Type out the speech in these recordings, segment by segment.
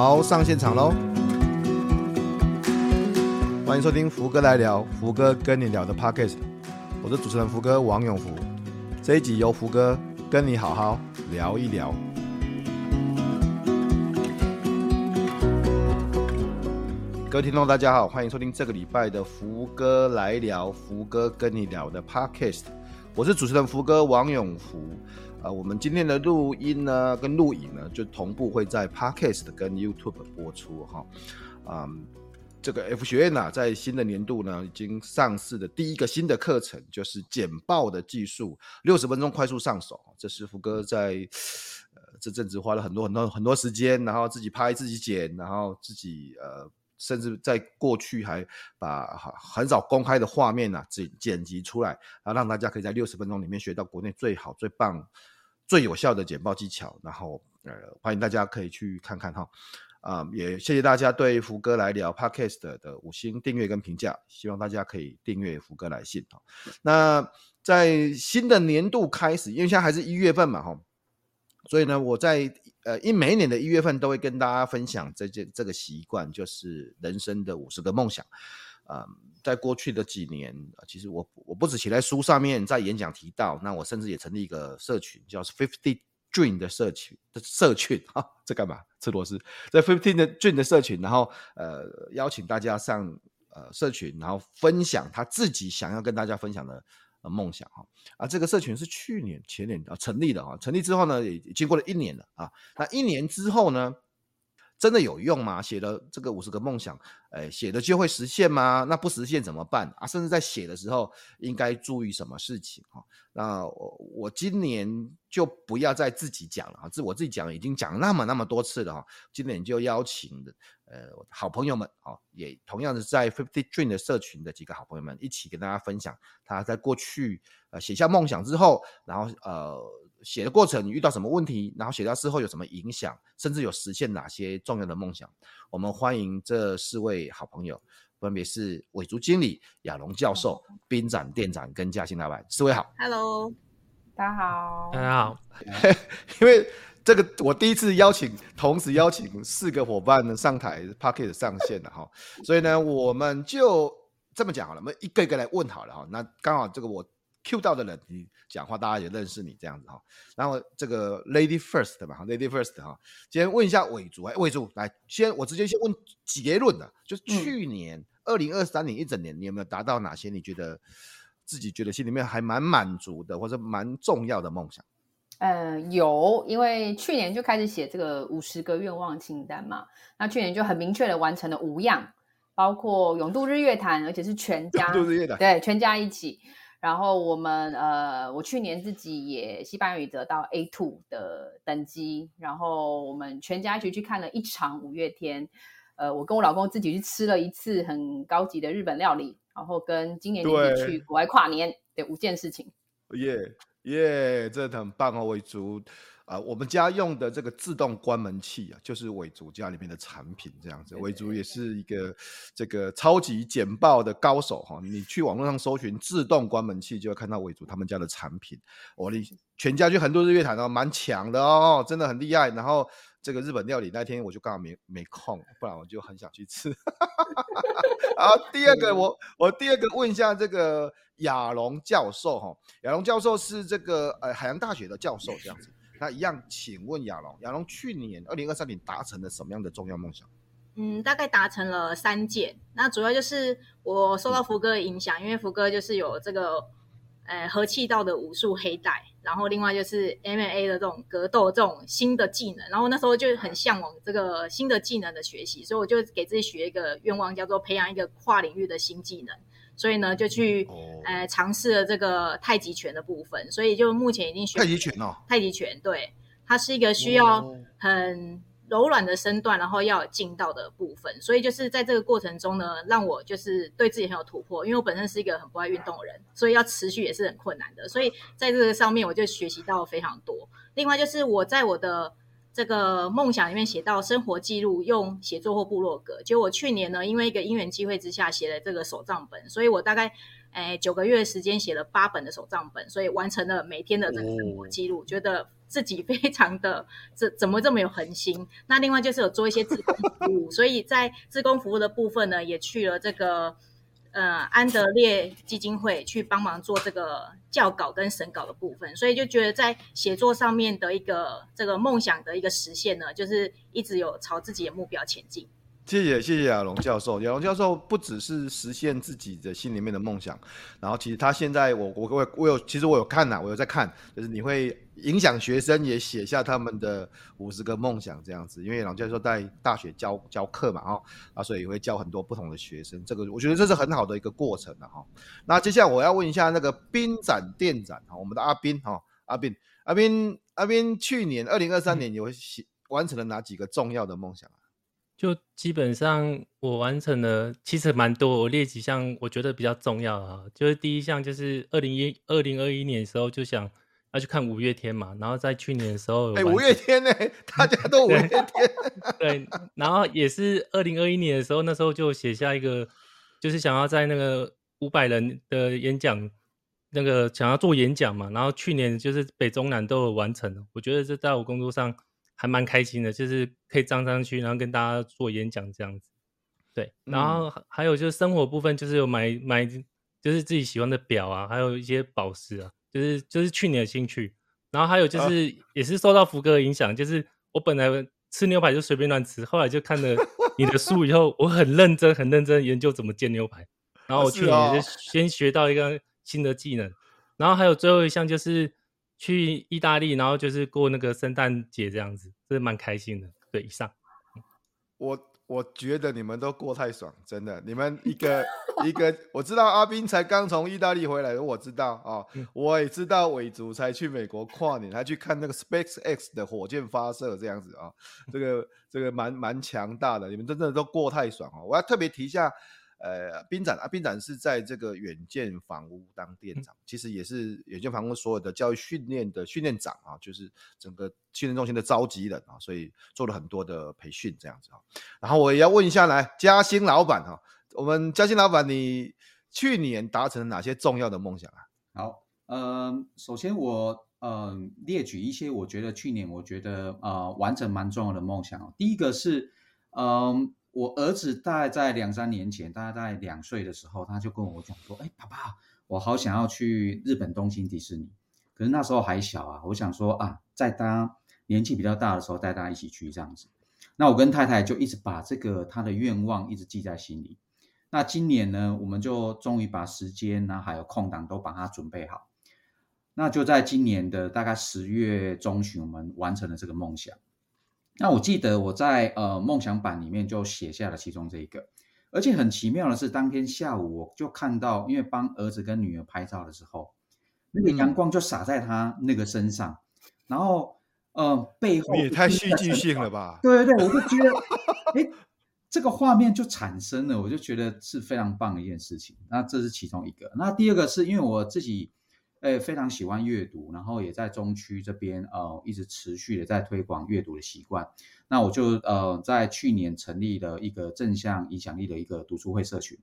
好，上现场喽！欢迎收听福哥来聊，福哥跟你聊的 Podcast，我是主持人福哥王永福。这一集由福哥跟你好好聊一聊。各位听众，大家好，欢迎收听这个礼拜的福哥来聊，福哥跟你聊的 Podcast，我是主持人福哥王永福。啊，我们今天的录音呢，跟录影呢，就同步会在 Podcast 跟 YouTube 播出哈。啊、嗯，这个 F 学院呢、啊，在新的年度呢，已经上市的第一个新的课程，就是简报的技术，六十分钟快速上手。这是福哥在呃这阵子花了很多很多很多时间，然后自己拍自己剪，然后自己呃。甚至在过去还把很少公开的画面呢、啊、剪剪辑出来，然后让大家可以在六十分钟里面学到国内最好、最棒、最有效的简报技巧。然后呃，欢迎大家可以去看看哈。啊、也谢谢大家对福哥来聊 Podcast 的五星订阅跟评价，希望大家可以订阅福哥来信哈。那在新的年度开始，因为现在还是一月份嘛哈。所以呢，我在呃一每一年的一月份都会跟大家分享这件这个习惯，就是人生的五十个梦想。啊、在过去的几年，其实我我不止写在书上面，在演讲提到，那我甚至也成立一个社群，叫 Fifty Dream 的社群的社群哈，这干嘛？吃螺丝，在 Fifty 的 Dream 的社群，然后呃邀请大家上呃社群，然后分享他自己想要跟大家分享的。呃，梦想哈啊，这个社群是去年前年啊成立的啊，成立之后呢，也经过了一年了啊。那一年之后呢，真的有用吗？写了这个五十个梦想，哎，写的就会实现吗？那不实现怎么办啊？甚至在写的时候应该注意什么事情哈？那我我今年就不要再自己讲了啊，自我自己讲已经讲那么那么多次了哈。今年就邀请的呃好朋友们啊，也同样是在 Fifty Dream 的社群的几个好朋友们一起跟大家分享他在过去呃写下梦想之后，然后呃。写的过程你遇到什么问题，然后写到之后有什么影响，甚至有实现哪些重要的梦想？我们欢迎这四位好朋友，分别是伟竹经理、亚龙教授、宾展店长跟嘉兴老板。四位好，Hello，大家好，大家好。因为这个我第一次邀请，同时邀请四个伙伴呢上台 p o c k e t 上线了哈，所以呢，我们就这么讲好了，我们一个一个来问好了哈。那刚好这个我。Q 到的人，你讲话大家也认识你这样子哈。然后这个 Lady First 嘛，Lady First 哈，先问一下伟竹，哎，伟竹来，先我直接先问结论的，就是去年二零二三年一整年，你有没有达到哪些你觉得自己觉得心里面还蛮满足的，或者蛮重要的梦想？呃，有，因为去年就开始写这个五十个愿望清单嘛，那去年就很明确的完成了五样，包括永渡日月潭，而且是全家，永渡日月潭，对，全家一起。然后我们呃，我去年自己也西班牙语得到 A two 的等级，然后我们全家一起去看了一场五月天，呃，我跟我老公自己去吃了一次很高级的日本料理，然后跟今年年底去国外跨年的五件事情。耶耶，真的很棒哦，伟竹。啊、呃，我们家用的这个自动关门器啊，就是伟竹家里面的产品，这样子。伟竹也是一个这个超级简报的高手哈。你去网络上搜寻自动关门器，就会看到伟竹他们家的产品。我的全家去很多日月潭哦，蛮强的哦，真的很厉害。然后这个日本料理那天我就刚好没没空，不然我就很想去吃。好，第二个我我第二个问一下这个亚龙教授哈，亚龙教授是这个呃海洋大学的教授这样子。那一样，请问亚龙，亚龙去年二零二三年达成了什么样的重要梦想？嗯，大概达成了三件。那主要就是我受到福哥的影响，因为福哥就是有这个呃和气道的武术黑带，然后另外就是 MMA 的这种格斗这种新的技能，然后那时候就很向往这个新的技能的学习，所以我就给自己许一个愿望，叫做培养一个跨领域的新技能。所以呢，就去、哦、呃尝试了这个太极拳的部分，所以就目前已经学太极拳哦。太极拳对，它是一个需要很柔软的身段，然后要有劲道的部分。所以就是在这个过程中呢，让我就是对自己很有突破，因为我本身是一个很不爱运动的人，所以要持续也是很困难的。所以在这个上面，我就学习到非常多。另外就是我在我的。这个梦想里面写到生活记录，用写作或部落格。就我去年呢，因为一个因缘机会之下写了这个手账本，所以我大概诶九个月的时间写了八本的手账本，所以完成了每天的这个生活记录，哦、觉得自己非常的怎怎么这么有恒心。那另外就是有做一些自工服务，所以在自工服务的部分呢，也去了这个呃安德烈基金会去帮忙做这个校稿跟审稿的部分，所以就觉得在写作上面的一个这个梦想的一个实现呢，就是一直有朝自己的目标前进。谢谢谢谢亚龙教授，亚龙教授不只是实现自己的心里面的梦想，然后其实他现在我我我我有其实我有看呐，我有在看，就是你会影响学生也写下他们的五十个梦想这样子，因为老教授在大学教教课嘛，哈啊，所以也会教很多不同的学生，这个我觉得这是很好的一个过程的哈。那接下来我要问一下那个宾展店展哈，我们的阿斌哈，阿斌阿斌阿斌，去年二零二三年有写完成了哪几个重要的梦想啊？就基本上我完成了，其实蛮多。我列几项我觉得比较重要啊，就是第一项就是二零一二零二一年的时候就想要去看五月天嘛，然后在去年的时候，哎、欸，五月天呢、欸，大家都五月天，对，对，然后也是二零二一年的时候，那时候就写下一个，就是想要在那个五百人的演讲，那个想要做演讲嘛，然后去年就是北中南都有完成了，我觉得这在我工作上。还蛮开心的，就是可以站上去，然后跟大家做演讲这样子。对，然后还有就是生活部分，就是有买买，就是自己喜欢的表啊，还有一些宝石啊，就是就是去年的兴趣。然后还有就是也是受到福哥的影响，就是我本来吃牛排就随便乱吃，后来就看了你的书以后，我很认真很认真研究怎么煎牛排。然后我去年就先学到一个新的技能。然后还有最后一项就是。去意大利，然后就是过那个圣诞节这样子，这是蛮开心的。对，以上。我我觉得你们都过太爽，真的。你们一个 一个，我知道阿斌才刚从意大利回来，我知道啊、哦嗯，我也知道伟竹才去美国跨年，还去看那个 SpaceX 的火箭发射这样子啊、哦，这个这个蛮蛮强大的。你们真的都过太爽哦！我要特别提一下。呃，宾展啊，宾展是在这个远见房屋当店长，其实也是远见房屋所有的教育训练的训练长啊，就是整个训练中心的召集人啊，所以做了很多的培训这样子啊。然后我也要问一下，来嘉兴老板哈，我们嘉兴老板，你去年达成了哪些重要的梦想啊？好，嗯、呃，首先我嗯、呃、列举一些我觉得去年我觉得呃完成蛮重要的梦想。第一个是嗯。呃我儿子大概在两三年前，大概在两岁的时候，他就跟我讲说：“哎，爸爸，我好想要去日本东京迪士尼。”可是那时候还小啊，我想说啊，在他年纪比较大的时候带他一起去这样子。那我跟太太就一直把这个他的愿望一直记在心里。那今年呢，我们就终于把时间呢还有空档都把它准备好。那就在今年的大概十月中旬，我们完成了这个梦想。那我记得我在呃梦想版里面就写下了其中这一个，而且很奇妙的是，当天下午我就看到，因为帮儿子跟女儿拍照的时候，那个阳光就洒在他那个身上，嗯、然后呃背后也太戏剧性了吧？对对对，我就觉得，哎，这个画面就产生了，我就觉得是非常棒的一件事情。那这是其中一个，那第二个是因为我自己。诶，非常喜欢阅读，然后也在中区这边呃，一直持续的在推广阅读的习惯。那我就呃，在去年成立了一个正向影响力的一个读书会社群。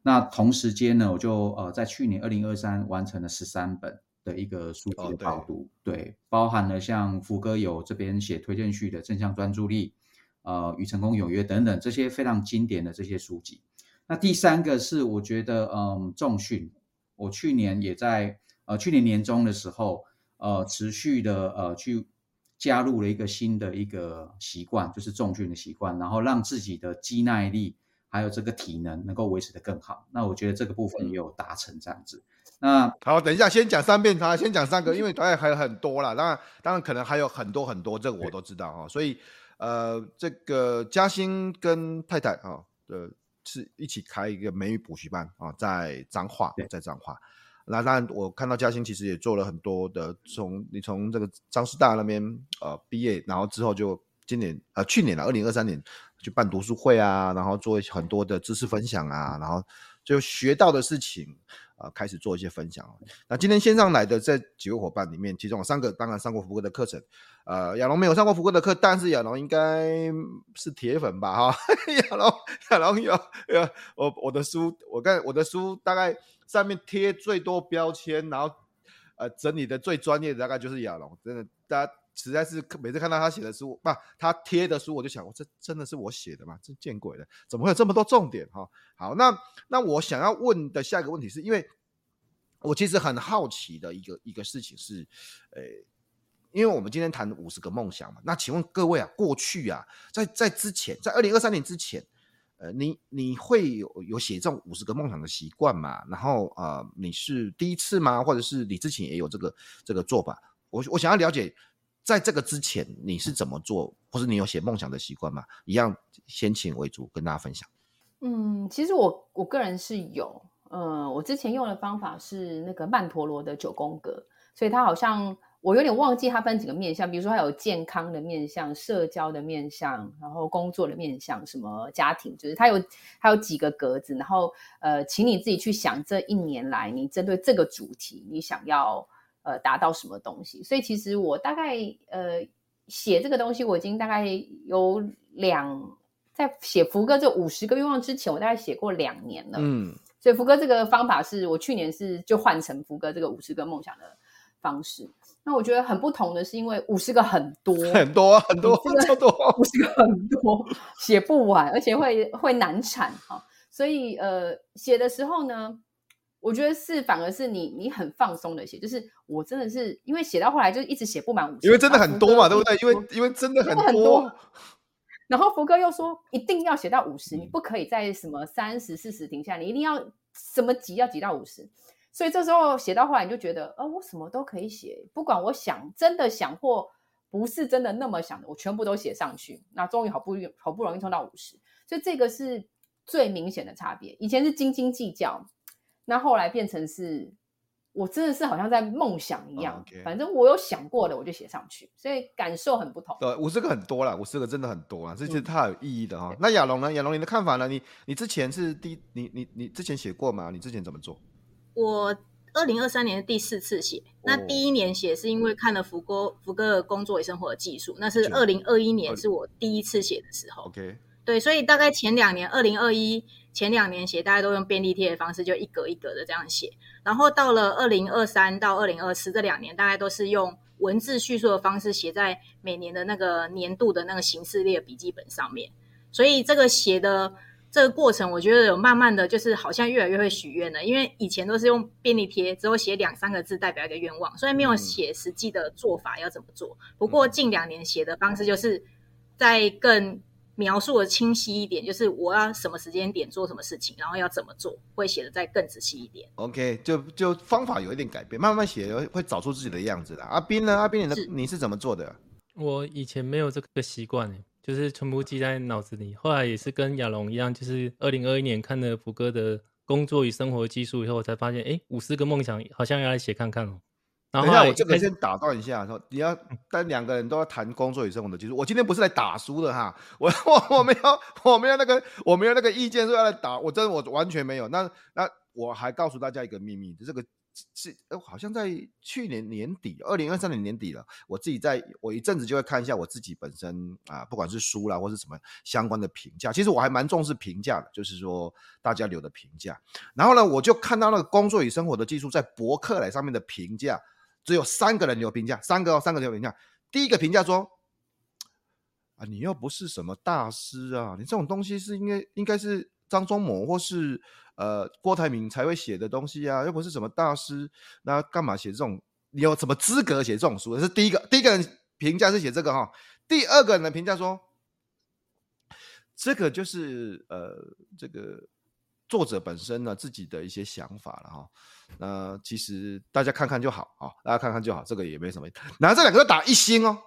那同时间呢，我就呃，在去年二零二三完成了十三本的一个书籍的导读，哦对，对，包含了像福哥有这边写推荐序的正向专注力，呃，与成功有约等等这些非常经典的这些书籍。那第三个是我觉得嗯，重训，我去年也在。呃，去年年中的时候，呃，持续的呃去加入了一个新的一个习惯，就是重训的习惯，然后让自己的肌耐力还有这个体能能够维持得更好。那我觉得这个部分也有达成这样子。那好，等一下先讲三遍，他先讲三个，因为当然还有很多啦，当然当然可能还有很多很多，这个我都知道哈。所以呃，这个嘉兴跟太太啊，呃，是一起开一个美语补习班啊，在彰化，在彰化。那当然，我看到嘉兴其实也做了很多的，从你从这个彰师大那边呃毕业，然后之后就今年呃去年了，二零二三年去办读书会啊，然后做很多的知识分享啊，然后就学到的事情啊、呃，开始做一些分享。那今天线上来的这几位伙伴里面，其中有三个当然上过福哥的课程，呃，亚龙没有上过福哥的课，但是亚龙应该是铁粉吧？哈，亚龙亚龙有有我我的书，我看我的书大概。上面贴最多标签，然后，呃整理的最专业的大概就是亚龙，真的，大家实在是每次看到他写的书，不、他贴的书，我就想，我这真的是我写的吗？这见鬼了，怎么会有这么多重点哈？好，那那我想要问的下一个问题是，因为我其实很好奇的一个一个事情是，呃，因为我们今天谈五十个梦想嘛，那请问各位啊，过去啊，在在之前，在二零二三年之前。呃，你你会有有写这种五十个梦想的习惯吗？然后呃，你是第一次吗？或者是你之前也有这个这个做法？我我想要了解，在这个之前你是怎么做，或是你有写梦想的习惯吗？一样，先请为主跟大家分享。嗯，其实我我个人是有，呃，我之前用的方法是那个曼陀罗的九宫格，所以它好像。我有点忘记它分几个面向，比如说它有健康的面向、社交的面向，然后工作的面向，什么家庭，就是它有它有几个格子，然后呃，请你自己去想这一年来你针对这个主题你想要呃达到什么东西。所以其实我大概呃写这个东西，我已经大概有两在写福哥这五十个愿望之前，我大概写过两年了。嗯，所以福哥这个方法是我去年是就换成福哥这个五十个梦想的方式。那我觉得很不同的是，因为五十个很多 很多很多很多，五十个很多 写不完，而且会会难产哈。所以呃，写的时候呢，我觉得是反而是你你很放松的写，就是我真的是因为写到后来就一直写不满五十，因为真的很多嘛，对不对？因为因为真的很多，很多。然后福哥又说一定要写到五十，你不可以在什么三十四十停下，你一定要什么挤要挤到五十。所以这时候写到后来，你就觉得，呃，我什么都可以写，不管我想真的想或不是真的那么想的，我全部都写上去。那终于好不容易好不容易冲到五十，所以这个是最明显的差别。以前是斤斤计较，那后来变成是，我真的是好像在梦想一样。反正我有想过的，我就写上去，所以感受很不同。对，五十个很多了，五十个真的很多啊，这是太有意义的哈、哦。嗯、那亚龙呢？亚龙，你的看法呢？你你之前是第你你你之前写过吗？你之前怎么做？我二零二三年的第四次写，那第一年写是因为看了福哥福哥的工作与生活的技术，那是二零二一年是我第一次写的时候。OK，对，所以大概前两年，二零二一前两年写，大家都用便利贴的方式，就一格一格的这样写。然后到了二零二三到二零二四这两年，大概都是用文字叙述的方式写在每年的那个年度的那个形式列笔记本上面。所以这个写的。这个过程我觉得有慢慢的就是好像越来越会许愿了，因为以前都是用便利贴，只有写两三个字代表一个愿望，所以没有写实际的做法要怎么做。不过近两年写的方式就是在更描述的清晰一点，就是我要什么时间点做什么事情，然后要怎么做，会写的再更仔细一点。OK，就就方法有一点改变，慢慢写会找出自己的样子的。阿斌呢？阿斌，你的是你是怎么做的？我以前没有这个习惯就是全部记在脑子里，后来也是跟亚龙一样，就是二零二一年看了福哥的工作与生活技术以后，我才发现，哎，五十个梦想好像要来写看看哦。然后，我这个先打断一下，说你要但两个人都要谈工作与生活的技术。我今天不是来打书的哈，我我我没有我没有那个我没有那个意见说要来打，我真的我完全没有。那那我还告诉大家一个秘密，这个。是呃，好像在去年年底，二零二三年年底了。我自己在我一阵子就会看一下我自己本身啊，不管是书啦或是什么相关的评价。其实我还蛮重视评价的，就是说大家留的评价。然后呢，我就看到那个工作与生活的技术在博客来上面的评价，只有三个人留评价，三个哦，三个留评价。第一个评价说：“啊，你又不是什么大师啊，你这种东西是应该应该是张忠谋或是。”呃，郭台铭才会写的东西啊，又不是什么大师，那干嘛写这种？你有什么资格写这种书？这是第一个，第一个人评价是写这个哈。第二个人的评价说，这个就是呃，这个作者本身呢自己的一些想法了哈。那其实大家看看就好啊，大家看看就好，这个也没什么。然后这两个都打一星哦，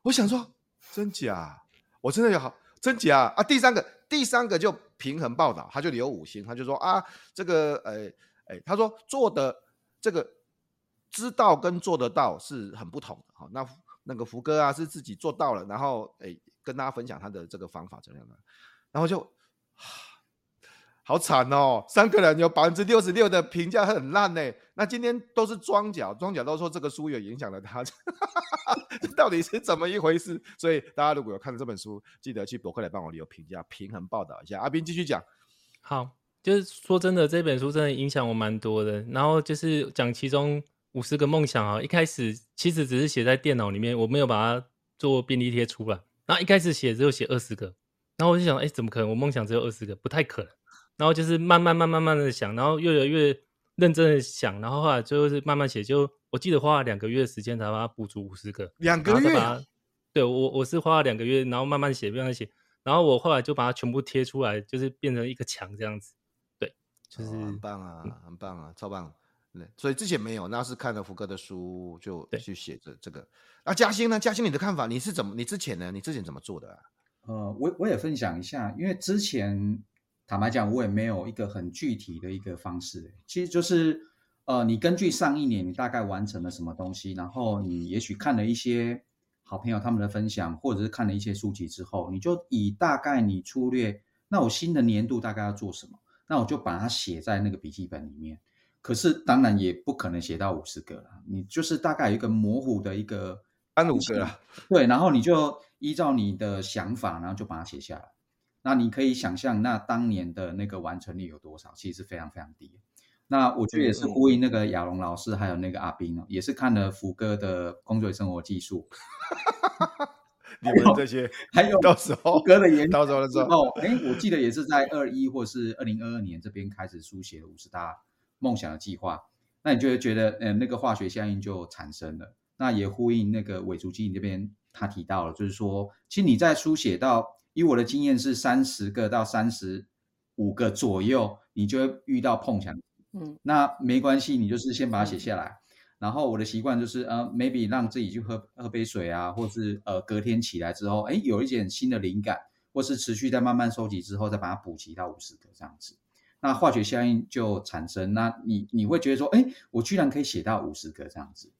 我想说真假？我真的有好真假啊？第三个，第三个就。平衡报道，他就留五星，他就说啊，这个，哎、哎、他说做的这个知道跟做得到是很不同的。好，那那个福哥啊是自己做到了，然后哎、跟大家分享他的这个方法怎样的，然后就。好惨哦！三个人有百分之六十六的评价很烂呢。那今天都是庄脚，庄脚都说这个书有影响了他，这 到底是怎么一回事？所以大家如果有看了这本书，记得去博客来帮我留评价，平衡报道一下。阿斌继续讲。好，就是说真的，这本书真的影响我蛮多的。然后就是讲其中五十个梦想啊，一开始其实只是写在电脑里面，我没有把它做便利贴出来。然后一开始写只有写二十个，然后我就想，哎，怎么可能？我梦想只有二十个，不太可能。然后就是慢慢、慢、慢慢的想，然后越来越认真的想，然后后来最后是慢慢写。就我记得花了两个月的时间才把它补足五十个。两个月？对，我我是花了两个月，然后慢慢写，慢慢写。然后我后来就把它全部贴出来，就是变成一个墙这样子。对，就是、哦、很棒啊，很棒啊，超棒。所以之前没有，那是看了福哥的书就去写这这个。那嘉兴呢？嘉兴，你的看法？你是怎么？你之前呢？你之前怎么做的、啊？呃，我我也分享一下，因为之前坦白讲，我也没有一个很具体的一个方式。其实就是，呃，你根据上一年你大概完成了什么东西，然后你也许看了一些好朋友他们的分享，或者是看了一些书籍之后，你就以大概你粗略，那我新的年度大概要做什么？那我就把它写在那个笔记本里面。可是当然也不可能写到五十个了，你就是大概有一个模糊的一个三五个了，对，然后你就依照你的想法，然后就把它写下来。那你可以想象，那当年的那个完成率有多少？其实是非常非常低。那我觉得也是呼应那个亚龙老师，还有那个阿斌哦，也是看了福哥的工作与生活技术。你们这些 还有到时候福哥的研到时候的时候，哎，我记得也是在二一或是二零二二年这边开始书写了五十大。梦想的计划，那你就会觉得，呃，那个化学效应就产生了。那也呼应那个韦竹基这边他提到了，就是说，其实你在书写到，以我的经验是三十个到三十五个左右，你就会遇到碰墙。嗯，那没关系，你就是先把它写下来。嗯、然后我的习惯就是，呃，maybe 让自己去喝喝杯水啊，或是呃隔天起来之后，哎，有一点新的灵感，或是持续在慢慢收集之后，再把它补齐到五十个这样子。那化学效应就产生，那你你会觉得说，哎，我居然可以写到五十个这样子。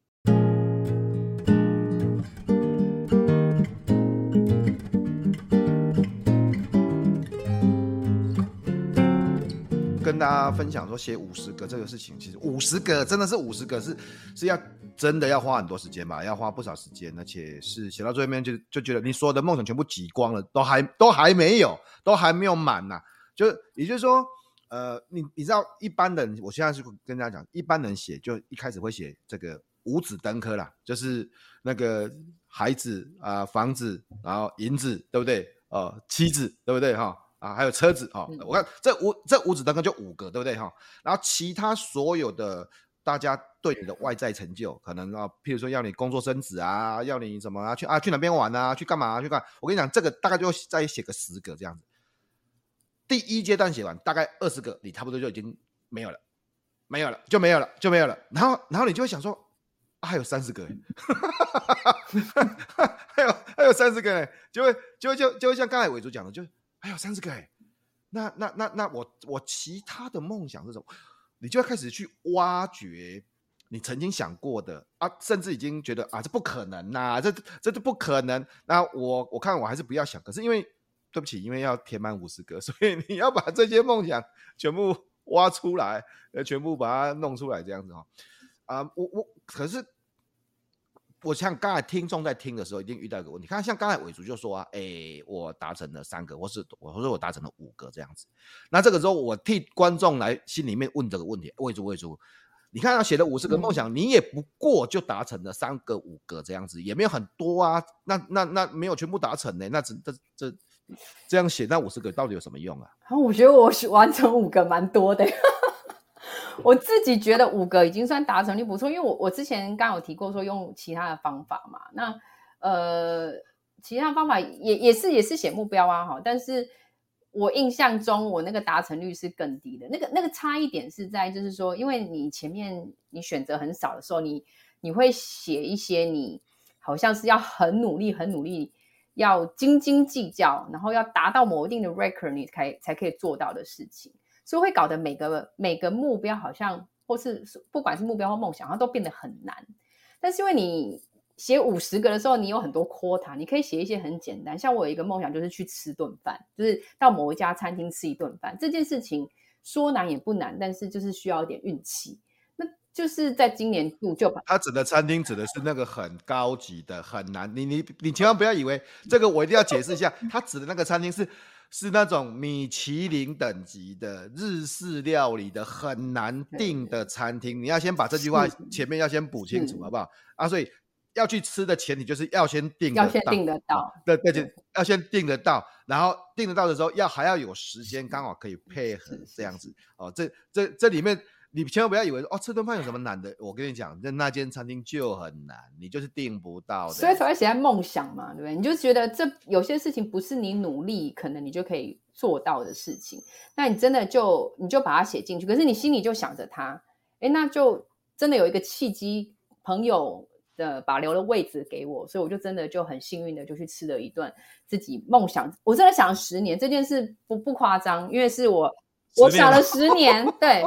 跟大家分享说，写五十个这个事情，其实五十个真的是五十个是是要真的要花很多时间吧，要花不少时间，而且是写到最后面就就觉得你所有的梦想全部挤光了，都还都还没有，都还没有满呐、啊，就也就是说。呃，你你知道一般人，我现在是跟大家讲，一般人写就一开始会写这个五子登科啦，就是那个孩子啊、房子，然后银子，对不对？呃，妻子，对不对？哈啊，还有车子哈、哦。我看这五这五子登科就五个，对不对？哈，然后其他所有的大家对你的外在成就，可能啊，譬如说要你工作升职啊，要你什么啊，去啊去哪边玩啊，去干嘛啊，去干？我跟你讲，这个大概就再写个十个这样子。第一阶段写完，大概二十个，你差不多就已经没有了，没有了，就没有了，就没有了。然后，然后你就会想说，啊、还有三十个，还有还有三十个哎，就会就会就就会像刚才伟竹讲的，就还有三十个哎，那那那那我我其他的梦想是什么？你就要开始去挖掘你曾经想过的啊，甚至已经觉得啊，这不可能呐、啊，这这都不可能。那我我看我还是不要想，可是因为。对不起，因为要填满五十个，所以你要把这些梦想全部挖出来，呃，全部把它弄出来，这样子哈。啊、我我可是，我像刚才听众在听的时候，一定遇到一个问题。看，像刚才伟竹就说啊，哎，我达成了三个，或是我说我达成了五个这样子。那这个时候，我替观众来心里面问这个问题：伟竹，伟竹，你看他写的五十个梦想，嗯、你也不过就达成了三个、五个这样子，也没有很多啊。那那那没有全部达成呢？那这这这。这样写那五十个到底有什么用啊？我觉得我完成五个蛮多的，我自己觉得五个已经算达成率不错，因为我我之前刚有提过说用其他的方法嘛，那呃其他方法也也是也是写目标啊哈，但是我印象中我那个达成率是更低的，那个那个差异点是在就是说，因为你前面你选择很少的时候，你你会写一些你好像是要很努力很努力。要斤斤计较，然后要达到某一定的 record，你才才可以做到的事情，所以会搞得每个每个目标好像，或是不管是目标或梦想，它都变得很难。但是因为你写五十个的时候，你有很多 quota，你可以写一些很简单。像我有一个梦想，就是去吃顿饭，就是到某一家餐厅吃一顿饭。这件事情说难也不难，但是就是需要一点运气。那就是在今年度就把他指的餐厅指的是那个很高级的很难，你你你千万不要以为这个我一定要解释一下，他指的那个餐厅是是那种米其林等级的日式料理的很难订的餐厅，你要先把这句话前面要先补清楚，好不好？啊，所以要去吃的前提就是要先订，要先订得到，对对对，要先订得到，然后订得到的时候要还要有时间刚好可以配合这样子。哦，这这这里面。你千万不要以为说哦，吃顿饭有什么难的？我跟你讲，那那间餐厅就很难，你就是订不到的。所以才会写在梦想嘛，对不对？你就觉得这有些事情不是你努力可能你就可以做到的事情，那你真的就你就把它写进去。可是你心里就想着它，哎，那就真的有一个契机，朋友的把留了位置给我，所以我就真的就很幸运的就去吃了一顿自己梦想。我真的想了十年这件事不不夸张，因为是我我想了十年，对。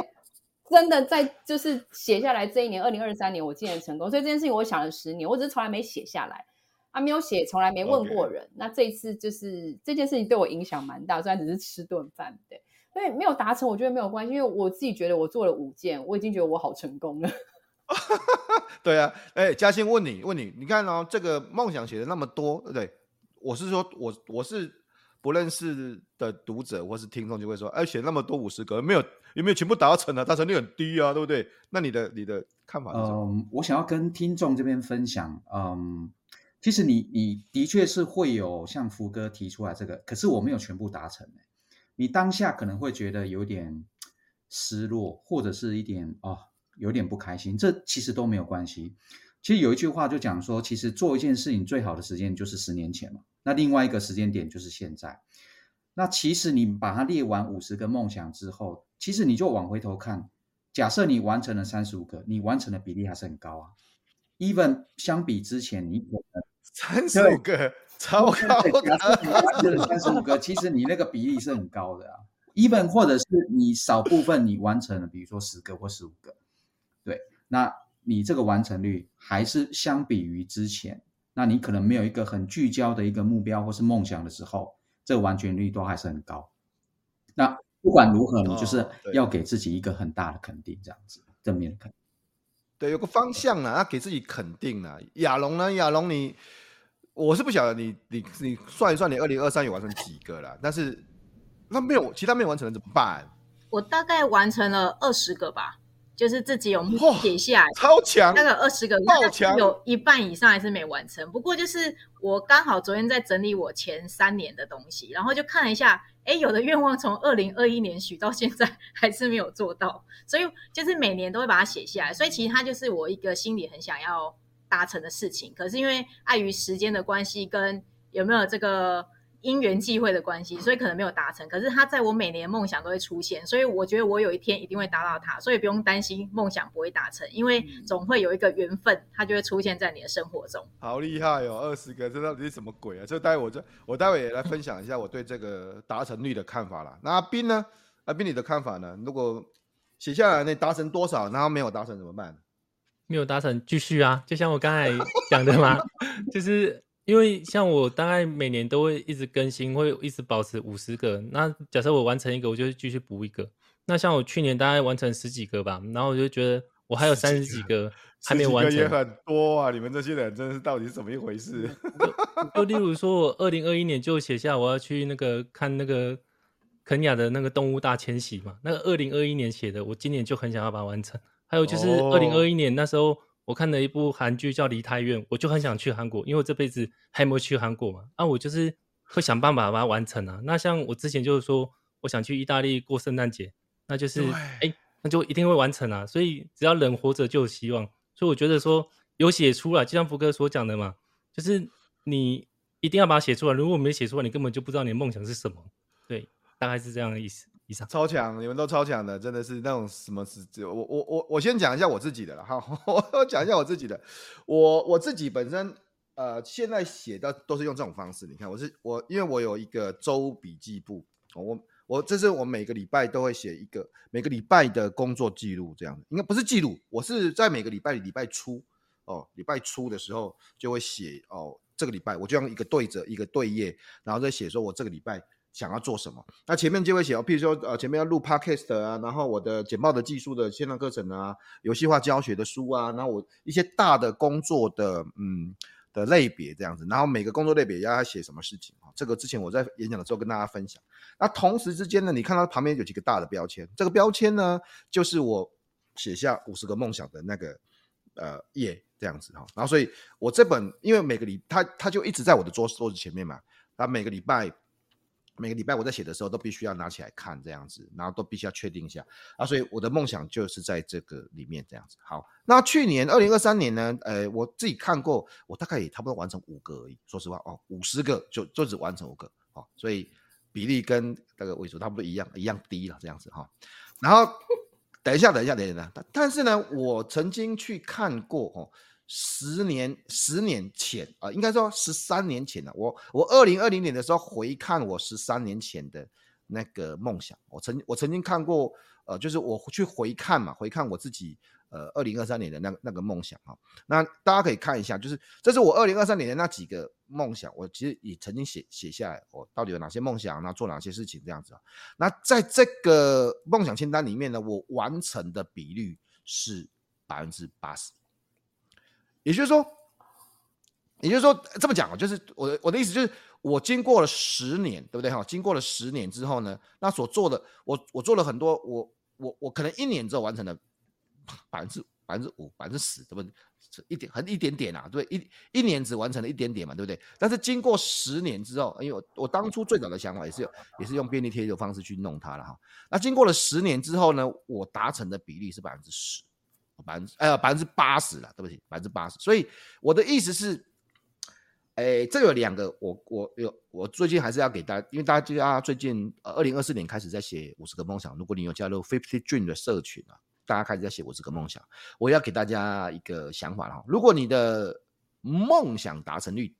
真的在就是写下来这一年，二零二三年我竟然成功，所以这件事情我想了十年，我只是从来没写下来，啊，没有写，从来没问过人。那这一次就是这件事情对我影响蛮大，虽然只是吃顿饭，对，所以没有达成，我觉得没有关系，因为我自己觉得我做了五件，我已经觉得我好成功了。对啊，哎、欸，嘉欣问你问你，你看哦，这个梦想写的那么多，对不对？我是说我我是。不认识的读者或是听众就会说：“哎，写那么多五十个，没有有没有全部达成啊？达成率很低啊，对不对？”那你的你的看法是什么？嗯，我想要跟听众这边分享，嗯，其实你你的确是会有像福哥提出来这个，可是我没有全部达成。你当下可能会觉得有点失落，或者是一点哦，有点不开心，这其实都没有关系。其实有一句话就讲说，其实做一件事情最好的时间就是十年前嘛。那另外一个时间点就是现在。那其实你把它列完五十个梦想之后，其实你就往回头看，假设你完成了三十五个，你完成的比例还是很高啊。Even 相比之前，你 三十五个超高的，三十五个，其实你那个比例是很高的啊。Even 或者是你少部分你完成了，比如说十个或十五个，对，那。你这个完成率还是相比于之前，那你可能没有一个很聚焦的一个目标或是梦想的时候，这个完成率都还是很高。那不管如何，你就是要给自己一个很大的肯定，这样子正面的肯定。对，有个方向啊，要给自己肯定啊。亚龙呢？亚龙，你我是不晓得你你你算一算，你二零二三有完成几个了？但是那没有其他没有完成的怎么办？我大概完成了二十个吧。就是自己有写下来，超强，那个二十个，有一半以上还是没完成。不过就是我刚好昨天在整理我前三年的东西，然后就看了一下，哎，有的愿望从二零二一年许到现在 还是没有做到，所以就是每年都会把它写下来。所以其实它就是我一个心里很想要达成的事情，可是因为碍于时间的关系跟有没有这个。因缘际会的关系，所以可能没有达成。可是他在我每年梦想都会出现，所以我觉得我有一天一定会达到它，所以不用担心梦想不会达成，因为总会有一个缘分，它就会出现在你的生活中。好厉害哦，二十个，这到底是什么鬼啊？这待会我这我待会也来分享一下我对这个达成率的看法啦。那阿斌呢？阿斌你的看法呢？如果写下来，你达成多少？然后没有达成怎么办？没有达成，继续啊！就像我刚才讲的嘛，就是。因为像我大概每年都会一直更新，会一直保持五十个。那假设我完成一个，我就继续补一个。那像我去年大概完成十几个吧，然后我就觉得我还有三十几个还没完成。也很多啊！你们这些人真的是到底是怎么一回事？就，就例如说，我二零二一年就写下我要去那个看那个肯雅的那个动物大迁徙嘛。那个二零二一年写的，我今年就很想要把它完成。还有就是二零二一年那时候。我看了一部韩剧叫《梨泰院》，我就很想去韩国，因为我这辈子还没有去韩国嘛。啊，我就是会想办法把它完成啊。那像我之前就是说，我想去意大利过圣诞节，那就是哎，那就一定会完成啊。所以只要人活着就有希望。所以我觉得说有写出来，就像福哥所讲的嘛，就是你一定要把它写出来。如果没写出来，你根本就不知道你的梦想是什么。对，大概是这样的意思。超强，你们都超强的，真的是那种什么是？我我我我先讲一下我自己的了哈，我讲一下我自己的。我我自己本身呃，现在写的都是用这种方式。你看，我是我，因为我有一个周笔记簿，我我这是我每个礼拜都会写一个每个礼拜的工作记录，这样的应该不是记录，我是在每个礼拜礼拜初哦，礼拜初的时候就会写哦，这个礼拜我就用一个对折一个对页，然后再写说我这个礼拜。想要做什么？那前面就会写哦，譬如说，呃，前面要录 podcast 啊，然后我的简报的技术的线上课程啊，游戏化教学的书啊，然后我一些大的工作的，嗯，的类别这样子，然后每个工作类别要写什么事情啊？这个之前我在演讲的时候跟大家分享。那同时之间呢，你看到旁边有几个大的标签，这个标签呢就是我写下五十个梦想的那个呃页这样子哈。然后所以我这本因为每个礼他他就一直在我的桌桌子前面嘛，他每个礼拜。每个礼拜我在写的时候都必须要拿起来看这样子，然后都必须要确定一下啊，所以我的梦想就是在这个里面这样子。好，那去年二零二三年呢，呃，我自己看过，我大概也差不多完成五个而已。说实话哦，五十个就就只完成五个，哦，所以比例跟那个位数差不多一样一样低了这样子哈。然后等一下，等一下，等一下，但但是呢，我曾经去看过哦。十年，十年前啊、应该说十三年前了。我我二零二零年的时候回看我十三年前的那个梦想，我曾我曾经看过，呃，就是我去回看嘛，回看我自己呃二零二三年的那那个梦想啊。那大家可以看一下，就是这是我二零二三年的那几个梦想，我其实也曾经写写下来，我到底有哪些梦想，然后做哪些事情这样子啊。那在这个梦想清单里面呢，我完成的比率是百分之八十。也就是说，也就是说，这么讲啊，就是我的我的意思就是，我经过了十年，对不对哈？经过了十年之后呢，那所做的，我我做了很多，我我我可能一年之后完成了百分之百分之五、百分之十，对不对？一点很一点点啊，对对？一一年只完成了一点点嘛，对不对？但是经过十年之后，因为我我当初最早的想法也是有，也是用便利贴的方式去弄它了哈。那经过了十年之后呢，我达成的比例是百分之十。百分之呃百分之八十了，对不起，百分之八十。所以我的意思是，哎，这有两个，我我有我最近还是要给大家，因为大家就啊最近呃二零二四年开始在写五十个梦想。如果你有加入 Fifty Dream 的社群啊，大家开始在写五十个梦想，我要给大家一个想法哈。如果你的梦想达成率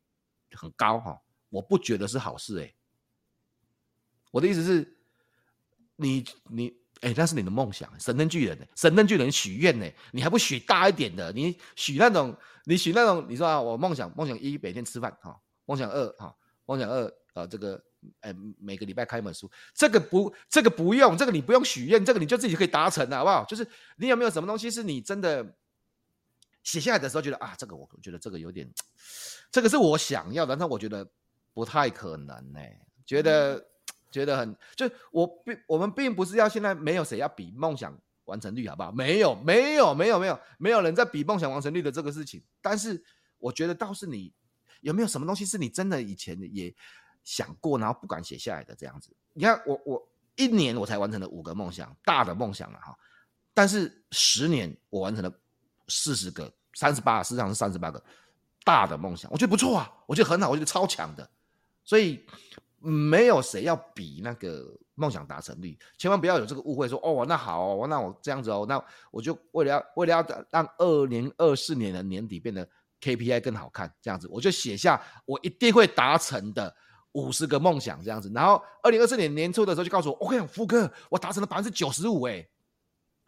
很高哈，我不觉得是好事哎。我的意思是，你你。哎，那是你的梦想，神灯巨人呢？神灯巨人许愿呢？你还不许大一点的？你许那种，你许那种，你说啊，我梦想梦想一每天吃饭哈，梦想二哈，梦想二呃这个哎每个礼拜看一本书，这个不这个不用，这个你不用许愿，这个你就自己可以达成了，好不好？就是你有没有什么东西是你真的写下来的时候觉得啊，这个我觉得这个有点，这个是我想要的，但我觉得不太可能呢，觉得。觉得很，就我并我们并不是要现在没有谁要比梦想完成率好不好？没有没有没有没有没有人在比梦想完成率的这个事情。但是我觉得倒是你有没有什么东西是你真的以前也想过，然后不敢写下来的这样子？你看我我一年我才完成了五个梦想，大的梦想了哈。但是十年我完成了四十个，三十八，实际上是三十八个大的梦想，我觉得不错啊，我觉得很好，我觉得超强的，所以。没有谁要比那个梦想达成率，千万不要有这个误会说，哦，那好哦，那我这样子哦，那我就为了要为了要让二零二四年的年底变得 KPI 更好看，这样子我就写下我一定会达成的五十个梦想，这样子，然后二零二四年年初的时候就告诉我，OK，福哥，我达成了百分之九十五，哎，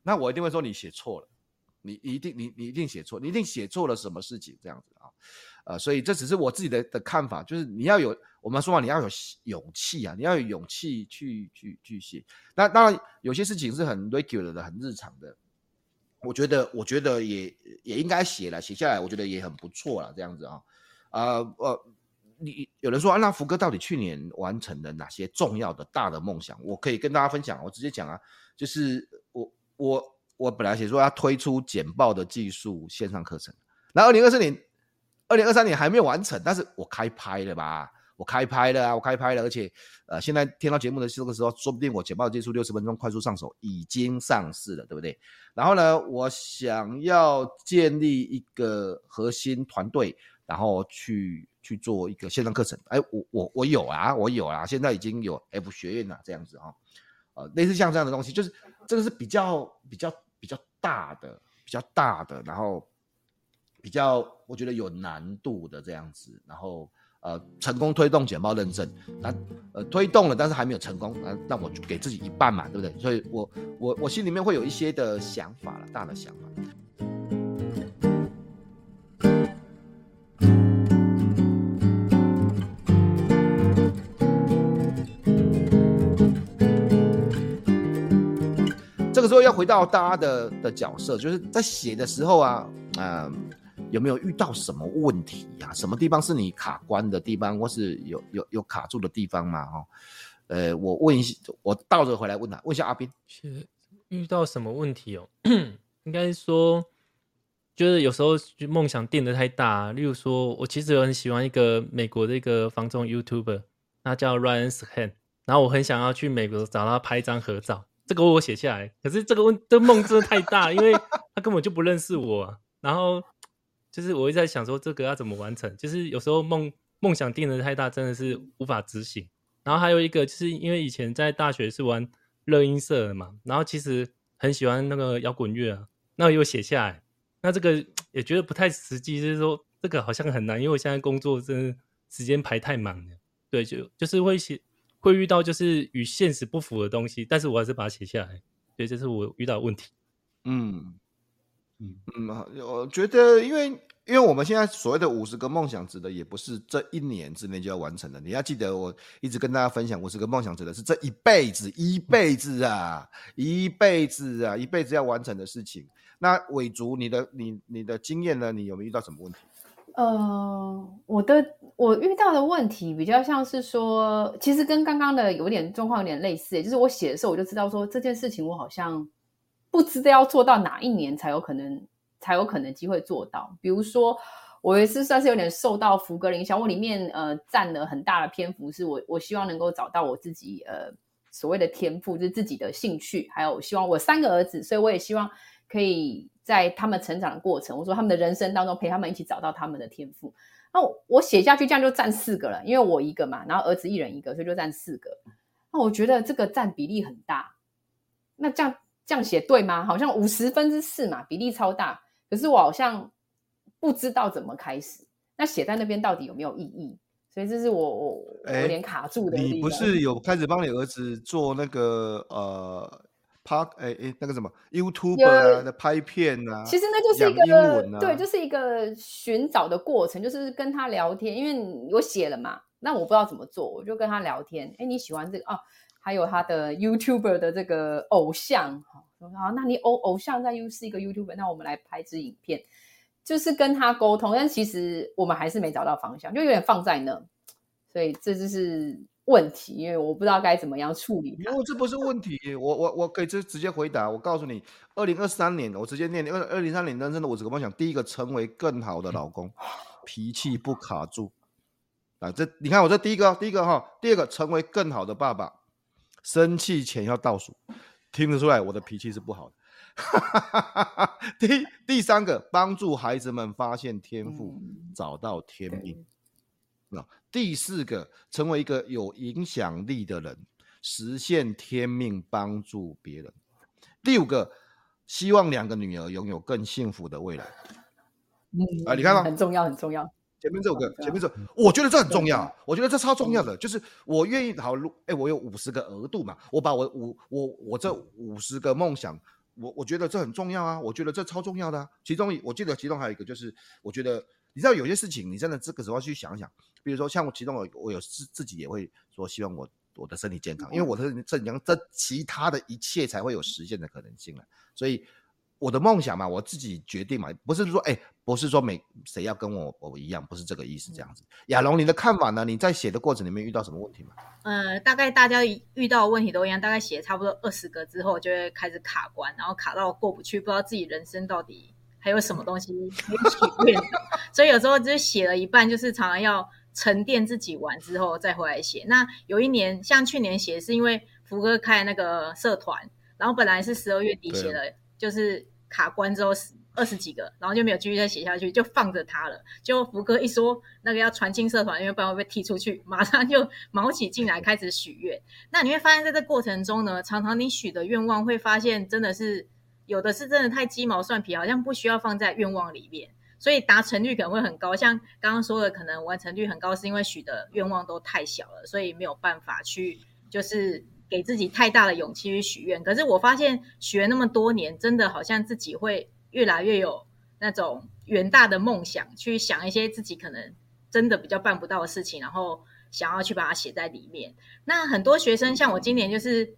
那我一定会说你写错了，你一定你你一定写错，你一定写错了什么事情，这样子啊。呃，所以这只是我自己的的看法，就是你要有我们说话，你要有勇气啊，你要有勇气去去去写。那当然有些事情是很 regular 的，很日常的，我觉得我觉得也也应该写了，写下来，我觉得也很不错了，这样子啊。呃呃，你有人说啊，那福哥到底去年完成了哪些重要的大的梦想？我可以跟大家分享，我直接讲啊，就是我我我本来写说要推出简报的技术线上课程，那二零二四年。二零二三年还没有完成，但是我开拍了吧？我开拍了啊，我开拍了，而且呃，现在听到节目的这个时候，说不定我简报技术六十分钟快速上手已经上市了，对不对？然后呢，我想要建立一个核心团队，然后去去做一个线上课程。哎，我我我有啊，我有啊，现在已经有 F 学院了，这样子啊，呃，类似像这样的东西，就是这个是比较比较比较大的，比较大的，然后。比较我觉得有难度的这样子，然后呃成功推动简报认证，那呃推动了，但是还没有成功，那那我就给自己一半嘛，对不对？所以我我我心里面会有一些的想法了，大的想法。这个时候要回到大家的的角色，就是在写的时候啊，嗯、有没有遇到什么问题呀、啊？什么地方是你卡关的地方，或是有有有卡住的地方吗？哈，呃，我问一下，我倒着回来问他，问一下阿斌，遇到什么问题哦？应该说，就是有时候就梦想定得太大，例如说，我其实很喜欢一个美国的一个房中 YouTuber，他叫 Ryan Scan，然后我很想要去美国找他拍一张合照。这个我写下来，可是这个问这个、梦真的太大，因为他根本就不认识我、然后就是我一直在想说，这个要怎么完成？就是有时候梦梦想定得太大，真的是无法执行。然后还有一个，就是因为以前在大学是玩乐音社的嘛，然后其实很喜欢那个摇滚乐啊，那我又写下来。那这个 也觉得不太实际，就是说这个好像很难，因为我现在工作真的时间排太满了。对，就就是会写。会遇到就是与现实不符的东西，但是我还是把它写下来，所以这是我遇到的问题。嗯嗯嗯，我觉得，因为因为我们现在所谓的五十个梦想，指的也不是这一年之内就要完成的。你要记得，我一直跟大家分享，五十个梦想指的是这一辈子，一辈子啊，一辈子啊，一辈子要完成的事情。那伟竹，你的你你的经验呢？你有没有遇到什么问题？呃，我的我遇到的问题比较像是说，其实跟刚刚的有点状况有点类似，就是我写的时候我就知道说这件事情我好像不知道要做到哪一年才有可能才有可能机会做到。比如说，我也是算是有点受到福格的影响，我里面呃占了很大的篇幅，是我我希望能够找到我自己呃所谓的天赋，就是自己的兴趣，还有我希望我三个儿子，所以我也希望可以。在他们成长的过程，我说他们的人生当中陪他们一起找到他们的天赋。那我写下去，这样就占四个了，因为我一个嘛，然后儿子一人一个，所以就占四个。那我觉得这个占比例很大。那这样这样写对吗？好像五十分之四嘛，比例超大。可是我好像不知道怎么开始。那写在那边到底有没有意义？所以这是我我有点卡住的。你不是有开始帮你儿子做那个呃？拍哎哎，那个什么 YouTube 啊的拍片啊，其实那就是一个、啊、对，就是一个寻找的过程，就是跟他聊天，因为我写了嘛，那我不知道怎么做，我就跟他聊天。哎，你喜欢这个哦？还有他的 YouTuber 的这个偶像，好，那你偶偶像在又是一个 YouTuber，那我们来拍支影片，就是跟他沟通。但其实我们还是没找到方向，就有点放在那，所以这就是。问题，因为我不知道该怎么样处理。因为这不是问题，我我我可以直直接回答。我告诉你，二零二三年，我直接念。二二零三年人生的五十个梦想，第一个成为更好的老公，脾气不卡住。啊，这你看我这第一个，第一个哈，第二个成为更好的爸爸，生气前要倒数，听得出来我的脾气是不好的。第第三个，帮助孩子们发现天赋，嗯、找到天命。那第四个，成为一个有影响力的人，实现天命，帮助别人。第五个，希望两个女儿拥有更幸福的未来。嗯，啊，你看吗？很重要，很重要。前面这五个，前面这，我觉得这很重要。我觉得这超重要的，就是我愿意好，哎，我有五十个额度嘛，我把我五我我这五十个梦想，我我觉得这很重要啊，我觉得这超重要的啊。其中，我记得其中还有一个，就是我觉得。你知道有些事情，你真的这个时候去想想，比如说像我其中我我有自自己也会说，希望我我的身体健康，因为我的这样这其他的一切才会有实现的可能性了。所以我的梦想嘛，我自己决定嘛，不是说哎，不是说每谁要跟我我一样，不是这个意思这样子。亚龙，你的看法呢？你在写的过程里面遇到什么问题吗？呃，大概大家遇到的问题都一样，大概写差不多二十个之后就会开始卡关，然后卡到过不去，不知道自己人生到底。还有什么东西可以 许愿？所以有时候就是写了一半，就是常常要沉淀自己完之后再回来写。那有一年，像去年写是因为福哥开那个社团，然后本来是十二月底写的，就是卡关之后二十几个，然后就没有继续再写下去，就放着它了。就福哥一说那个要传进社团，因为不然会被踢出去，马上就卯起劲来开始许愿。那你会发现在这过程中呢，常常你许的愿望会发现真的是。有的是真的太鸡毛蒜皮，好像不需要放在愿望里面，所以达成率可能会很高。像刚刚说的，可能完成率很高，是因为许的愿望都太小了，所以没有办法去就是给自己太大的勇气去许愿。可是我发现许了那么多年，真的好像自己会越来越有那种远大的梦想，去想一些自己可能真的比较办不到的事情，然后想要去把它写在里面。那很多学生像我今年就是。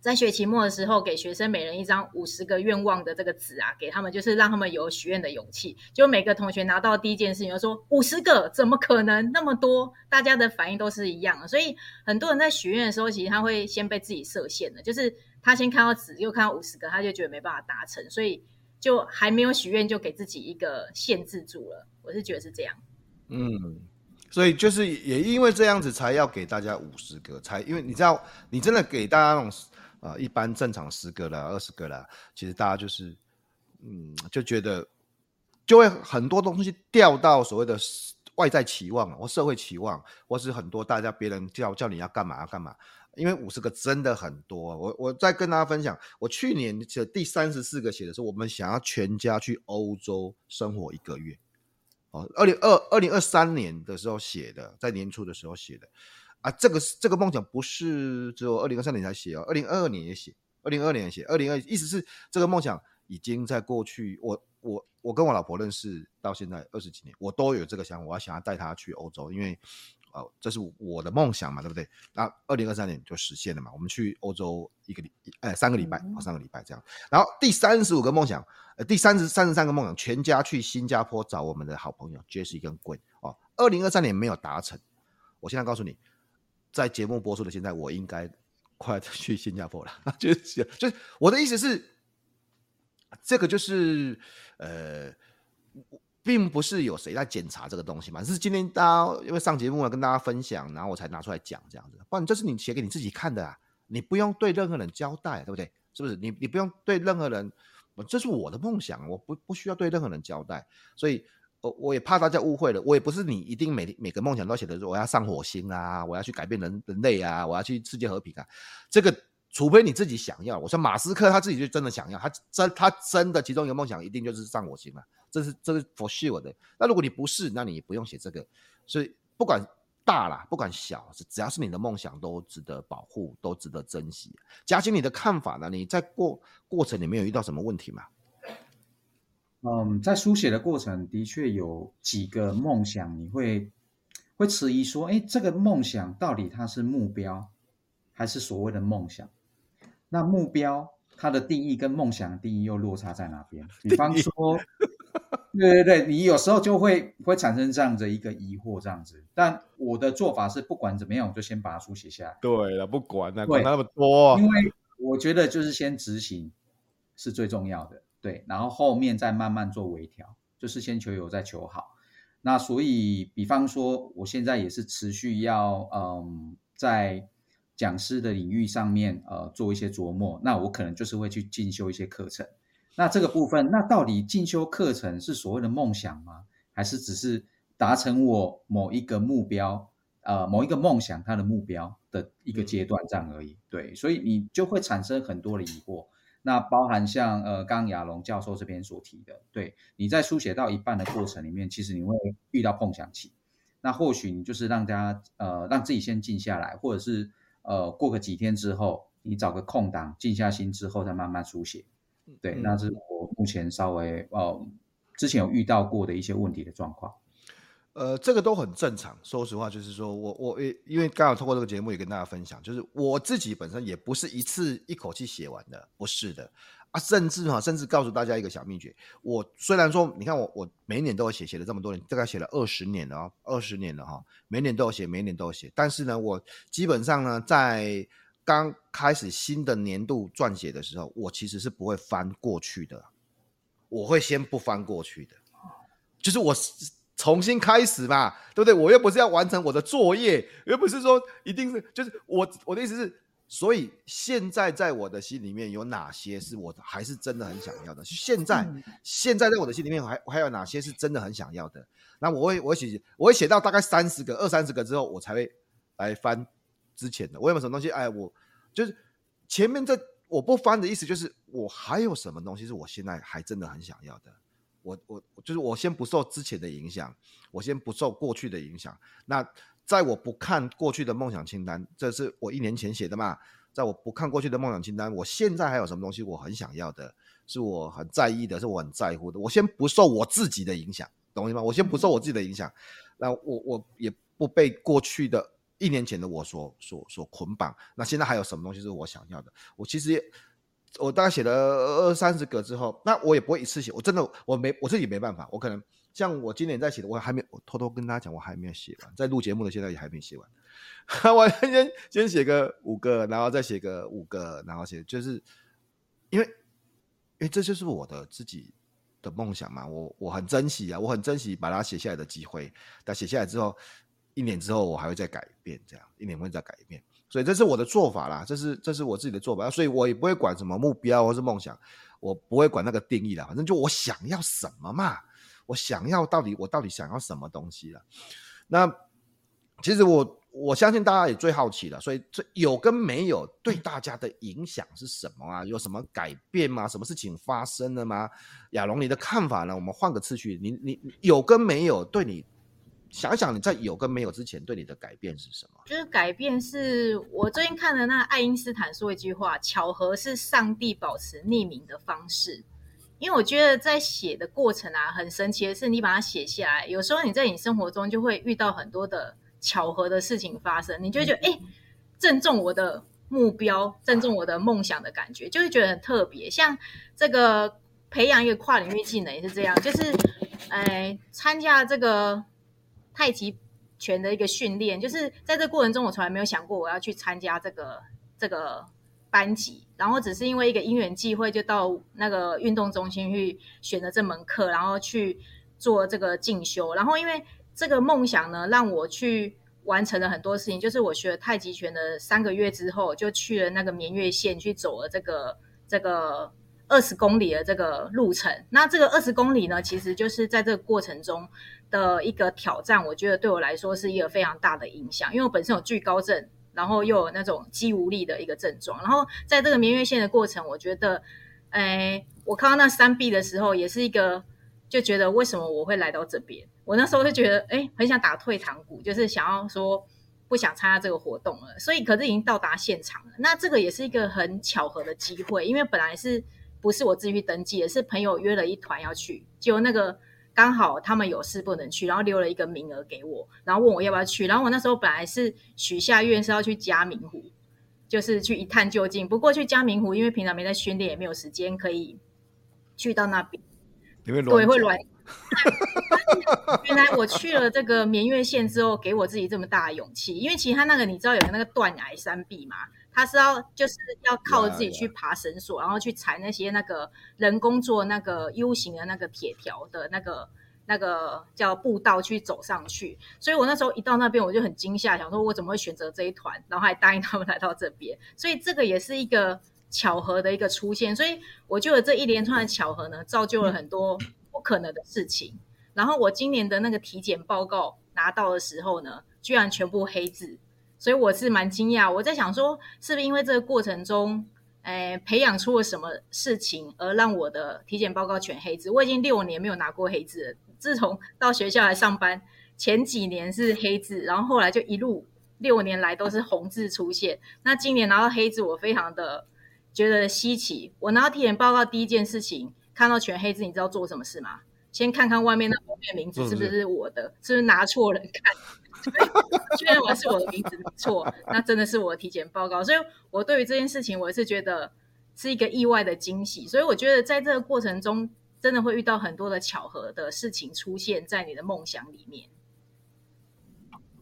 在学期末的时候，给学生每人一张五十个愿望的这个纸啊，给他们就是让他们有许愿的勇气。就每个同学拿到第一件事情就说五十个，怎么可能那么多？大家的反应都是一样的，所以很多人在许愿的时候，其实他会先被自己设限的，就是他先看到纸，又看到五十个，他就觉得没办法达成，所以就还没有许愿就给自己一个限制住了。我是觉得是这样。嗯，所以就是也因为这样子才要给大家五十个，才因为你知道，你真的给大家那种。啊、一般正常十个啦，二十个啦，其实大家就是，嗯，就觉得就会很多东西掉到所谓的外在期望或社会期望，或是很多大家别人叫叫你要干嘛要干嘛，因为五十个真的很多。我我再跟大家分享，我去年写第三十四个写的是我们想要全家去欧洲生活一个月，哦，二零二二零二三年的时候写的，在年初的时候写的。啊，这个是这个梦想不是只有二零二三年才写哦，二零二二年也写，二零二二年也写，二零二意思是这个梦想已经在过去，我我我跟我老婆认识到现在二十几年，我都有这个想法，我要想要带她去欧洲，因为哦这是我的梦想嘛，对不对？那二零二三年就实现了嘛，我们去欧洲一个礼哎三个礼拜，哦三个礼拜这样，然后第三十五个梦想，呃第三十三十三个梦想，全家去新加坡找我们的好朋友 Jessie 跟 Gwen 哦，二零二三年没有达成，我现在告诉你。在节目播出的现在，我应该快去新加坡了。就是，就是我的意思是，这个就是呃，并不是有谁在检查这个东西嘛，是今天大家因为上节目了，跟大家分享，然后我才拿出来讲这样子。不然这是你写给你自己看的啊，你不用对任何人交代，对不对？是不是？你你不用对任何人，这是我的梦想，我不不需要对任何人交代，所以。我我也怕大家误会了，我也不是你一定每每个梦想都写的说我要上火星啊，我要去改变人人类啊，我要去世界和平啊，这个除非你自己想要。我说马斯克他自己就真的想要，他真他真的其中一个梦想一定就是上火星啊，这是这是 for sure 的。那如果你不是，那你也不用写这个。所以不管大啦，不管小，只要是你的梦想都值得保护，都值得珍惜。嘉欣，你的看法呢？你在过过程里面有遇到什么问题吗？嗯，在书写的过程的确有几个梦想，你会会迟疑说，哎，这个梦想到底它是目标，还是所谓的梦想？那目标它的定义跟梦想的定义又落差在哪边？比方说，对对对，你有时候就会会产生这样的一个疑惑，这样子。但我的做法是，不管怎么样，我就先把它书写下来。对了，不管那管那么多，因为我觉得就是先执行是最重要的。对，然后后面再慢慢做微调，就是先求有，再求好。那所以，比方说，我现在也是持续要，嗯，在讲师的领域上面，呃，做一些琢磨。那我可能就是会去进修一些课程。那这个部分，那到底进修课程是所谓的梦想吗？还是只是达成我某一个目标，呃，某一个梦想它的目标的一个阶段这样而已？对，所以你就会产生很多的疑惑。那包含像呃，刚刚亚龙教授这边所提的，对，你在书写到一半的过程里面，其实你会遇到碰响期。那或许你就是让大家呃，让自己先静下来，或者是呃，过个几天之后，你找个空档静下心之后再慢慢书写。对，那是我目前稍微呃，之前有遇到过的一些问题的状况。呃，这个都很正常。说实话，就是说我我因为刚好通过这个节目也跟大家分享，就是我自己本身也不是一次一口气写完的，不是的啊。甚至哈，甚至告诉大家一个小秘诀，我虽然说，你看我我每年都有写，写了这么多年，大概写了二十年了啊，二十年了哈，每年都有写，每年都有写。但是呢，我基本上呢，在刚开始新的年度撰写的时候，我其实是不会翻过去的，我会先不翻过去的，就是我。重新开始嘛，对不对？我又不是要完成我的作业，又不是说一定是，就是我我的意思是，所以现在在我的心里面有哪些是我还是真的很想要的？现在现在在我的心里面还还有哪些是真的很想要的？那我会我会写我会写到大概三十个二三十个之后，我才会来翻之前的。我有没有什么东西？哎，我就是前面这我不翻的意思，就是我还有什么东西是我现在还真的很想要的。我我就是我先不受之前的影响，我先不受过去的影响。那在我不看过去的梦想清单，这是我一年前写的嘛？在我不看过去的梦想清单，我现在还有什么东西我很想要的，是我很在意的，是我很在乎的。我先不受我自己的影响，懂我意思吗？我先不受我自己的影响，那我我也不被过去的一年前的我所所所捆绑。那现在还有什么东西是我想要的？我其实也，我大概写了二三十个之后，那我也不会一次写。我真的我没我自己没办法，我可能像我今年在写的，我还没我偷偷跟大家讲，我还没有写完，在录节目的现在也还没写完。我先先写个五个，然后再写个五个，然后写就是因为因为这就是我的自己的梦想嘛，我我很珍惜啊，我很珍惜把它写下来的机会。但写下来之后，一年之后我还会再改变，这样一年会再改变。所以这是我的做法啦，这是这是我自己的做法。所以我也不会管什么目标或是梦想，我不会管那个定义啦。反正就我想要什么嘛，我想要到底我到底想要什么东西了。那其实我。我相信大家也最好奇了，所以这有跟没有对大家的影响是什么啊？有什么改变吗？什么事情发生了吗？亚龙，你的看法呢？我们换个次序，你你有跟没有对你想想你在有跟没有之前对你的改变是什么？就是改变是我最近看的那爱因斯坦说一句话：巧合是上帝保持匿名的方式。因为我觉得在写的过程啊，很神奇的是，你把它写下来，有时候你在你生活中就会遇到很多的。巧合的事情发生，你就会觉得哎，正中我的目标，正中我的梦想的感觉，就会觉得很特别。像这个培养一个跨领域技能也是这样，就是哎，参加这个太极拳的一个训练，就是在这过程中，我从来没有想过我要去参加这个这个班级，然后只是因为一个因缘际会，就到那个运动中心去选了这门课，然后去做这个进修，然后因为。这个梦想呢，让我去完成了很多事情。就是我学了太极拳的三个月之后，就去了那个绵月县去走了这个这个二十公里的这个路程。那这个二十公里呢，其实就是在这个过程中的一个挑战。我觉得对我来说是一个非常大的影响，因为我本身有惧高症，然后又有那种肌无力的一个症状。然后在这个明月线的过程，我觉得，哎，我看到那山壁的时候，也是一个。就觉得为什么我会来到这边？我那时候就觉得，哎，很想打退堂鼓，就是想要说不想参加这个活动了。所以，可是已经到达现场了。那这个也是一个很巧合的机会，因为本来是不是我自己去登记的，是朋友约了一团要去，结果那个刚好他们有事不能去，然后留了一个名额给我，然后问我要不要去。然后我那时候本来是许下愿是要去嘉明湖，就是去一探究竟。不过去嘉明湖，因为平常没在训练，也没有时间可以去到那边。对，会乱。原来我去了这个绵月线之后，给我自己这么大的勇气。因为其他那个，你知道有个那个断崖山壁嘛？他是要就是要靠自己去爬绳索，然后去踩那些那个人工做那个 U 型的那个铁条的那个那个叫步道去走上去。所以我那时候一到那边，我就很惊吓，想说我怎么会选择这一团，然后还答应他们来到这边。所以这个也是一个。巧合的一个出现，所以我觉得这一连串的巧合呢，造就了很多不可能的事情。然后我今年的那个体检报告拿到的时候呢，居然全部黑字，所以我是蛮惊讶。我在想说，是不是因为这个过程中，诶，培养出了什么事情，而让我的体检报告全黑字？我已经六年没有拿过黑字了，自从到学校来上班，前几年是黑字，然后后来就一路六年来都是红字出现。那今年拿到黑字，我非常的。觉得稀奇，我拿到体检报告第一件事情，看到全黑字，你知道做什么事吗？先看看外面那封面名字是不是我的，是不是拿错人看？确认完是我的名字没错，那真的是我的体检报告。所以，我对于这件事情，我是觉得是一个意外的惊喜。所以，我觉得在这个过程中，真的会遇到很多的巧合的事情出现在你的梦想里面。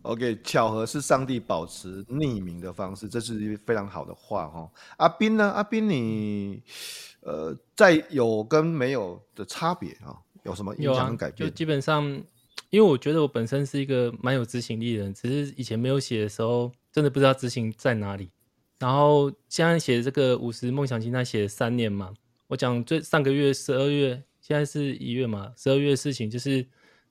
OK，巧合是上帝保持匿名的方式，这是非常好的话哈。阿斌呢？阿斌，你呃，在有跟没有的差别啊，有什么影响改变？就基本上，因为我觉得我本身是一个蛮有执行力的人，只是以前没有写的时候，真的不知道执行在哪里。然后现在写这个五十梦想清单写了三年嘛，我讲最上个月十二月，现在是一月嘛，十二月的事情就是。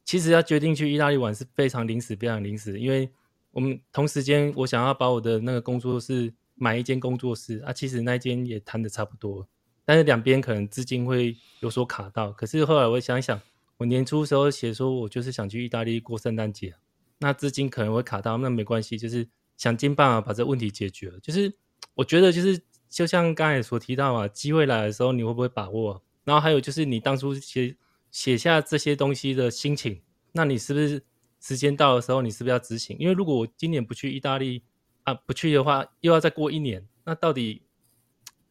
其实要决定去意大利玩是非常临时，非常临时，因为我们同时间我想要把我的那个工作室买一间工作室啊，其实那间也谈得差不多，但是两边可能资金会有所卡到。可是后来我想想，我年初时候写说我就是想去意大利过圣诞节，那资金可能会卡到，那没关系，就是想尽办法把这问题解决了。就是我觉得就是就像刚才所提到嘛，机会来的时候你会不会把握？然后还有就是你当初写。写下这些东西的心情，那你是不是时间到的时候，你是不是要执行？因为如果我今年不去意大利啊，不去的话，又要再过一年，那到底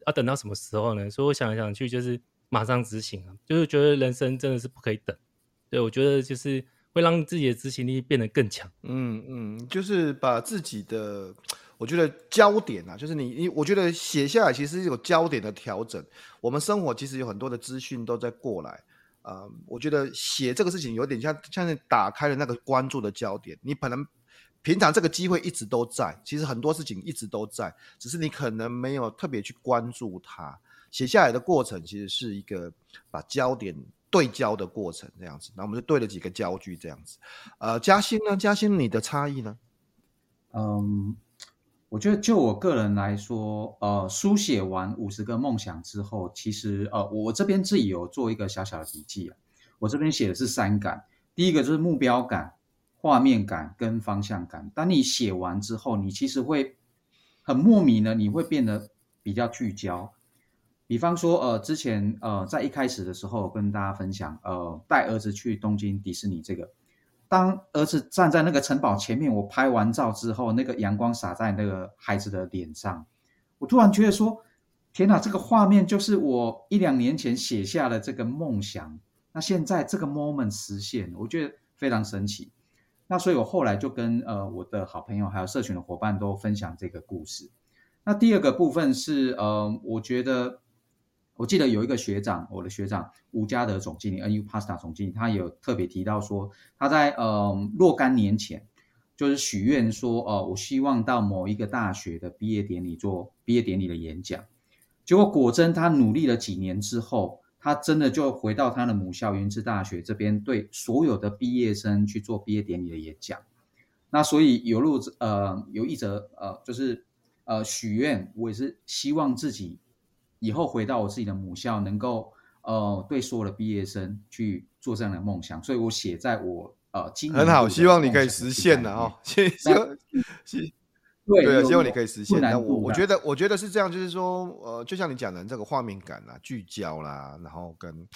要等到什么时候呢？所以我想来想去，就是马上执行啊，就是觉得人生真的是不可以等。对，我觉得就是会让自己的执行力变得更强。嗯嗯，就是把自己的。我觉得焦点啊，就是你你，我觉得写下来其实有焦点的调整。我们生活其实有很多的资讯都在过来，呃，我觉得写这个事情有点像像是打开了那个关注的焦点。你可能平常这个机会一直都在，其实很多事情一直都在，只是你可能没有特别去关注它。写下来的过程其实是一个把焦点对焦的过程，这样子。那我们就对了几个焦距，这样子。呃，嘉欣呢？嘉欣，你的差异呢？嗯。我觉得就我个人来说，呃，书写完五十个梦想之后，其实呃，我这边自己有做一个小小的笔记啊。我这边写的是三感，第一个就是目标感、画面感跟方向感。当你写完之后，你其实会很莫名的，你会变得比较聚焦。比方说，呃，之前呃，在一开始的时候跟大家分享，呃，带儿子去东京迪士尼这个。当儿子站在那个城堡前面，我拍完照之后，那个阳光洒在那个孩子的脸上，我突然觉得说：“天哪，这个画面就是我一两年前写下的这个梦想。那现在这个 moment 实现，我觉得非常神奇。那所以我后来就跟呃我的好朋友还有社群的伙伴都分享这个故事。那第二个部分是呃，我觉得。我记得有一个学长，我的学长吴家德总经理，NU Pasta 总经理，他有特别提到说，他在呃若干年前，就是许愿说，呃，我希望到某一个大学的毕业典礼做毕业典礼的演讲。结果果真，他努力了几年之后，他真的就回到他的母校云之大学这边，对所有的毕业生去做毕业典礼的演讲。那所以有路呃有一则呃就是呃许愿，我也是希望自己。以后回到我自己的母校，能够呃对所有的毕业生去做这样的梦想，所以我写在我呃今年很好，希望你可以实现的哦，希希望希对对，希望你可以实现。那我我觉得我觉得是这样，就是说呃，就像你讲的这个画面感啦、聚焦啦，然后跟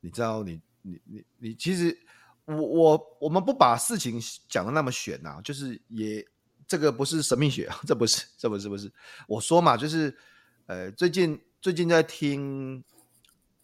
你知道你你你你其实我我我们不把事情讲的那么玄呐，就是也这个不是神秘学啊，这不是这不是不是我说嘛，就是呃最近。最近在听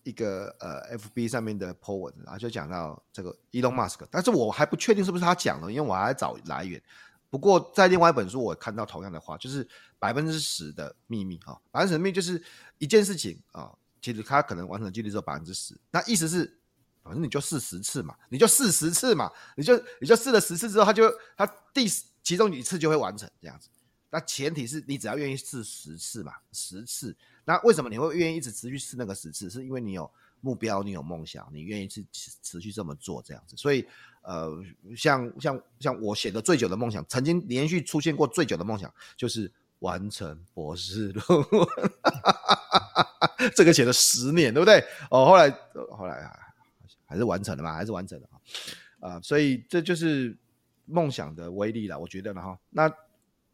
一个呃 FB 上面的 po 文然后，就讲到这个 Elon Musk，但是我还不确定是不是他讲的，因为我还在找来源。不过在另外一本书，我看到同样的话，就是百分之十的秘密啊，百分之十秘密就是一件事情啊，其实他可能完成的几率只有百分之十。那意思是，反正你就试十次嘛，你就试十次嘛，你就你就试了十次之后，他就他第其中一次就会完成这样子。那前提是你只要愿意试十次嘛，十次。那为什么你会愿意一直持续试那个十次？是因为你有目标，你有梦想，你愿意去持续这么做这样子。所以，呃，像像像我写的最久的梦想，曾经连续出现过最久的梦想，就是完成博士论文。这个写了十年，对不对？哦，后来后来还是完成了嘛，还是完成了啊。啊，所以这就是梦想的威力了，我觉得呢哈。那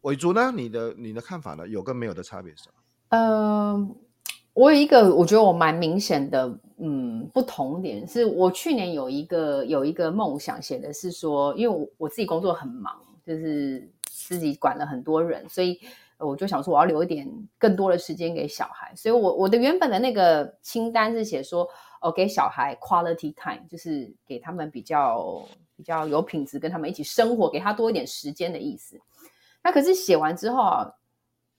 伟竹呢？你的你的看法呢？有跟没有的差别是什么？呃，我有一个我觉得我蛮明显的，嗯，不同点是我去年有一个有一个梦想，写的是说，因为我我自己工作很忙，就是自己管了很多人，所以我就想说我要留一点更多的时间给小孩，所以我我的原本的那个清单是写说，哦，给小孩 quality time，就是给他们比较比较有品质，跟他们一起生活，给他多一点时间的意思。那可是写完之后啊。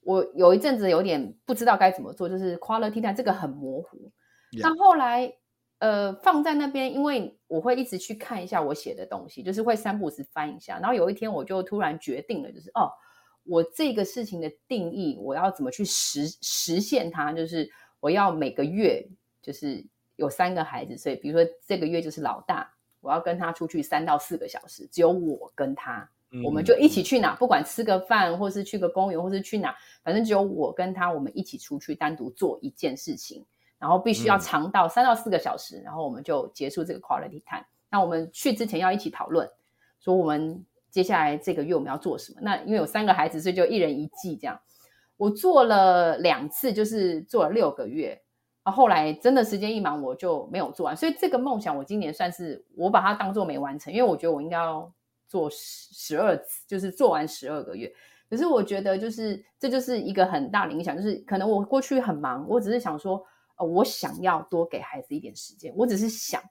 我有一阵子有点不知道该怎么做，就是 quality time 这个很模糊。那.后来呃放在那边，因为我会一直去看一下我写的东西，就是会三不五时翻一下。然后有一天我就突然决定了，就是哦，我这个事情的定义，我要怎么去实实现它？就是我要每个月就是有三个孩子，所以比如说这个月就是老大，我要跟他出去三到四个小时，只有我跟他。我们就一起去哪，不管吃个饭，或是去个公园，或是去哪，反正只有我跟他，我们一起出去单独做一件事情，然后必须要长到三到四个小时，然后我们就结束这个 quality time。那我们去之前要一起讨论，说我们接下来这个月我们要做什么。那因为有三个孩子，所以就一人一季这样。我做了两次，就是做了六个月，然后后来真的时间一忙，我就没有做完。所以这个梦想，我今年算是我把它当做没完成，因为我觉得我应该要。做十十二次，就是做完十二个月。可是我觉得，就是这就是一个很大的影响，就是可能我过去很忙，我只是想说，呃，我想要多给孩子一点时间，我只是想，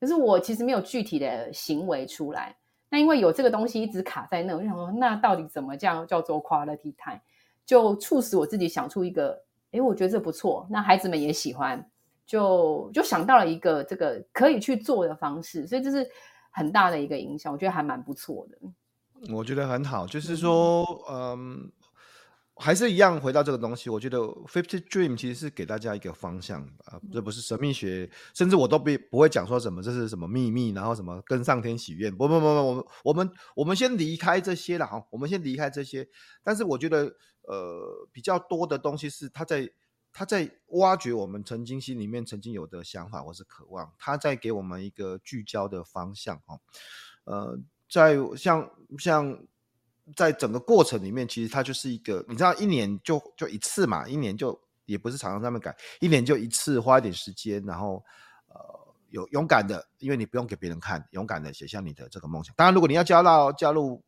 可是我其实没有具体的行为出来。那因为有这个东西一直卡在那，我就想说，那到底怎么叫叫做 quality time？就促使我自己想出一个，诶，我觉得这不错，那孩子们也喜欢。就就想到了一个这个可以去做的方式，所以就是很大的一个影响，我觉得还蛮不错的。我觉得很好，就是说，嗯，还是一样回到这个东西，我觉得 Fifty Dream 其实是给大家一个方向啊，这不是神秘学，甚至我都不不会讲说什么这是什么秘密，然后什么跟上天许愿，不不不不，我们我们我们先离开这些了哈，我们先离开这些，但是我觉得呃比较多的东西是他在。他在挖掘我们曾经心里面曾经有的想法或是渴望，他在给我们一个聚焦的方向哦。呃，在像像在整个过程里面，其实它就是一个，你知道，一年就就一次嘛，一年就也不是常常那么改，一年就一次，花一点时间，然后呃，有勇敢的，因为你不用给别人看，勇敢的写下你的这个梦想。当然，如果你要加到加入。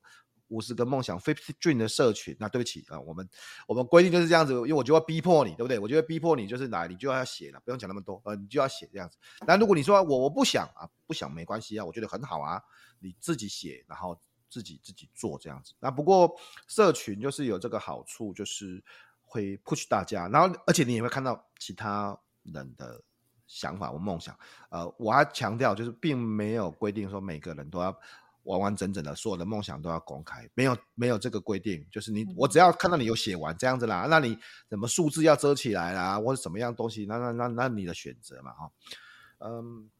五十个梦想 Fifty Dream 的社群，那对不起啊，我们我们规定就是这样子，因为我就要逼迫你，对不对？我就会逼迫你，就是来，你就要写了，不用讲那么多，呃，你就要写这样子。那如果你说我我不想啊，不想没关系啊，我觉得很好啊，你自己写，然后自己自己做这样子。那不过社群就是有这个好处，就是会 push 大家，然后而且你也会看到其他人的想法或梦想。呃，我还强调就是并没有规定说每个人都要。完完整整的，所有的梦想都要公开，没有没有这个规定，就是你我只要看到你有写完这样子啦，那你什么数字要遮起来啦，或者什么样东西，那那那那你的选择嘛，哈，嗯，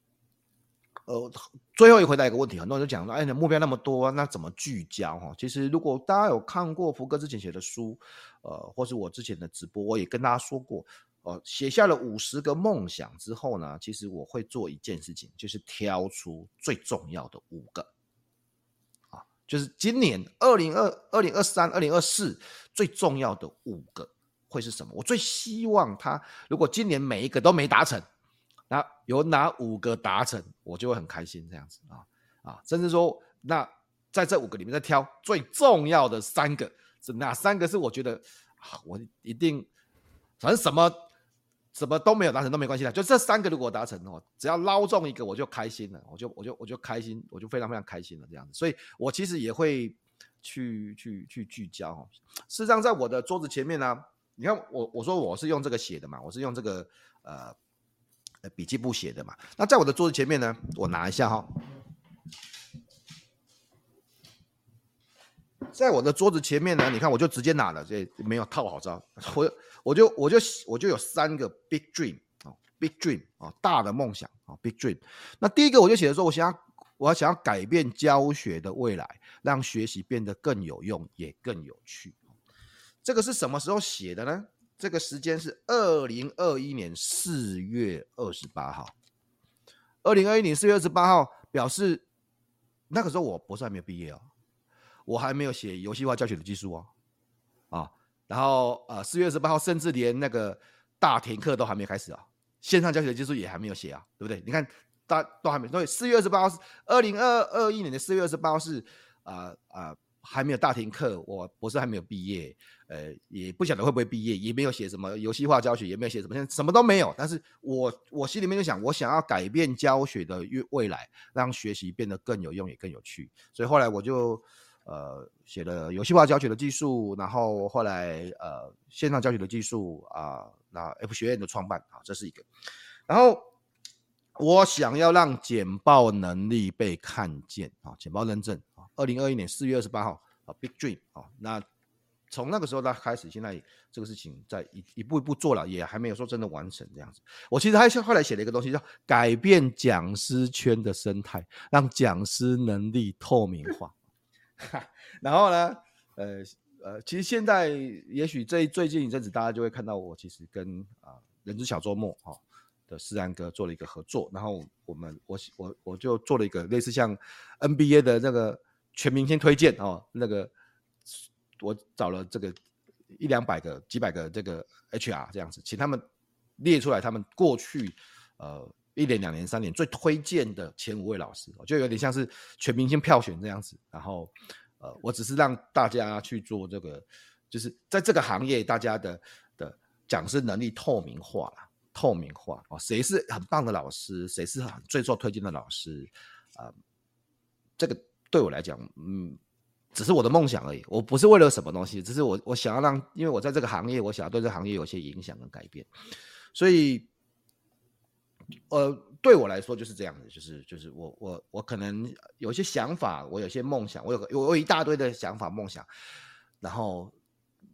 呃，最后一回答一个问题，很多人就讲说，哎，你的目标那么多，那怎么聚焦哈？其实如果大家有看过福哥之前写的书，呃，或是我之前的直播，我也跟大家说过，呃，写下了五十个梦想之后呢，其实我会做一件事情，就是挑出最重要的五个。就是今年二零二二零二三二零二四最重要的五个会是什么？我最希望他如果今年每一个都没达成，那有哪五个达成，我就会很开心这样子啊啊，甚至说那在这五个里面再挑最重要的三个，是哪三个是我觉得啊，我一定反正什么。什么都没有达成都没关系的，就这三个如果达成哦，只要捞中一个我就开心了，我就我就我就开心，我就非常非常开心了这样子。所以我其实也会去去去聚焦哦。事实上，在我的桌子前面呢，你看我我说我是用这个写的嘛，我是用这个呃笔记簿写的嘛。那在我的桌子前面呢，我拿一下哈，在我的桌子前面呢，你看我就直接拿了，这没有套好招，我。我就我就我就有三个 big dream 啊，big dream 啊，大的梦想啊，big dream。那第一个我就写的说，我想要我要想要改变教学的未来，让学习变得更有用，也更有趣。这个是什么时候写的呢？这个时间是二零二一年四月二十八号。二零二一年四月二十八号，表示那个时候我博士还没有毕业哦，我还没有写游戏化教学的技术哦，然后呃，四月二十八号，甚至连那个大停课都还没开始啊，线上教学的技术也还没有写啊，对不对？你看，大都还没，所以四月二十八号是二零二二一年的四月二十八号是啊啊、呃呃、还没有大停课，我博士还没有毕业，呃，也不晓得会不会毕业，也没有写什么游戏化教学，也没有写什么，现在什么都没有。但是我我心里面就想，我想要改变教学的未来，让学习变得更有用，也更有趣。所以后来我就。呃，写了游戏化教学的技术，然后后来呃线上教学的技术啊、那 F 学院的创办啊，这是一个。然后我想要让简报能力被看见啊，简报认证啊，二零二一年四月二十八号啊，Big Dream 啊，那从那个时候他开始，现在这个事情在一一步一步做了，也还没有说真的完成这样子。我其实还后来写了一个东西，叫改变讲师圈的生态，让讲师能力透明化。然后呢，呃呃，其实现在也许这最近一阵子，大家就会看到我其实跟啊、人之小周末哈、哦、的思然哥做了一个合作，然后我们我我我就做了一个类似像 NBA 的那个全明星推荐哦，那个我找了这个一两百个、几百个这个 HR 这样子，请他们列出来他们过去呃一年、两年、三年最推荐的前五位老师，就有点像是全明星票选这样子。然后，呃，我只是让大家去做这个，就是在这个行业大家的的讲师能力透明化了，透明化哦，谁是很棒的老师，谁是很最受推荐的老师啊、呃？这个对我来讲，嗯。只是我的梦想而已，我不是为了什么东西，只是我我想要让，因为我在这个行业，我想要对这个行业有些影响跟改变，所以，呃，对我来说就是这样子，就是就是我我我可能有些想法，我有些梦想，我有个我有一大堆的想法梦想，然后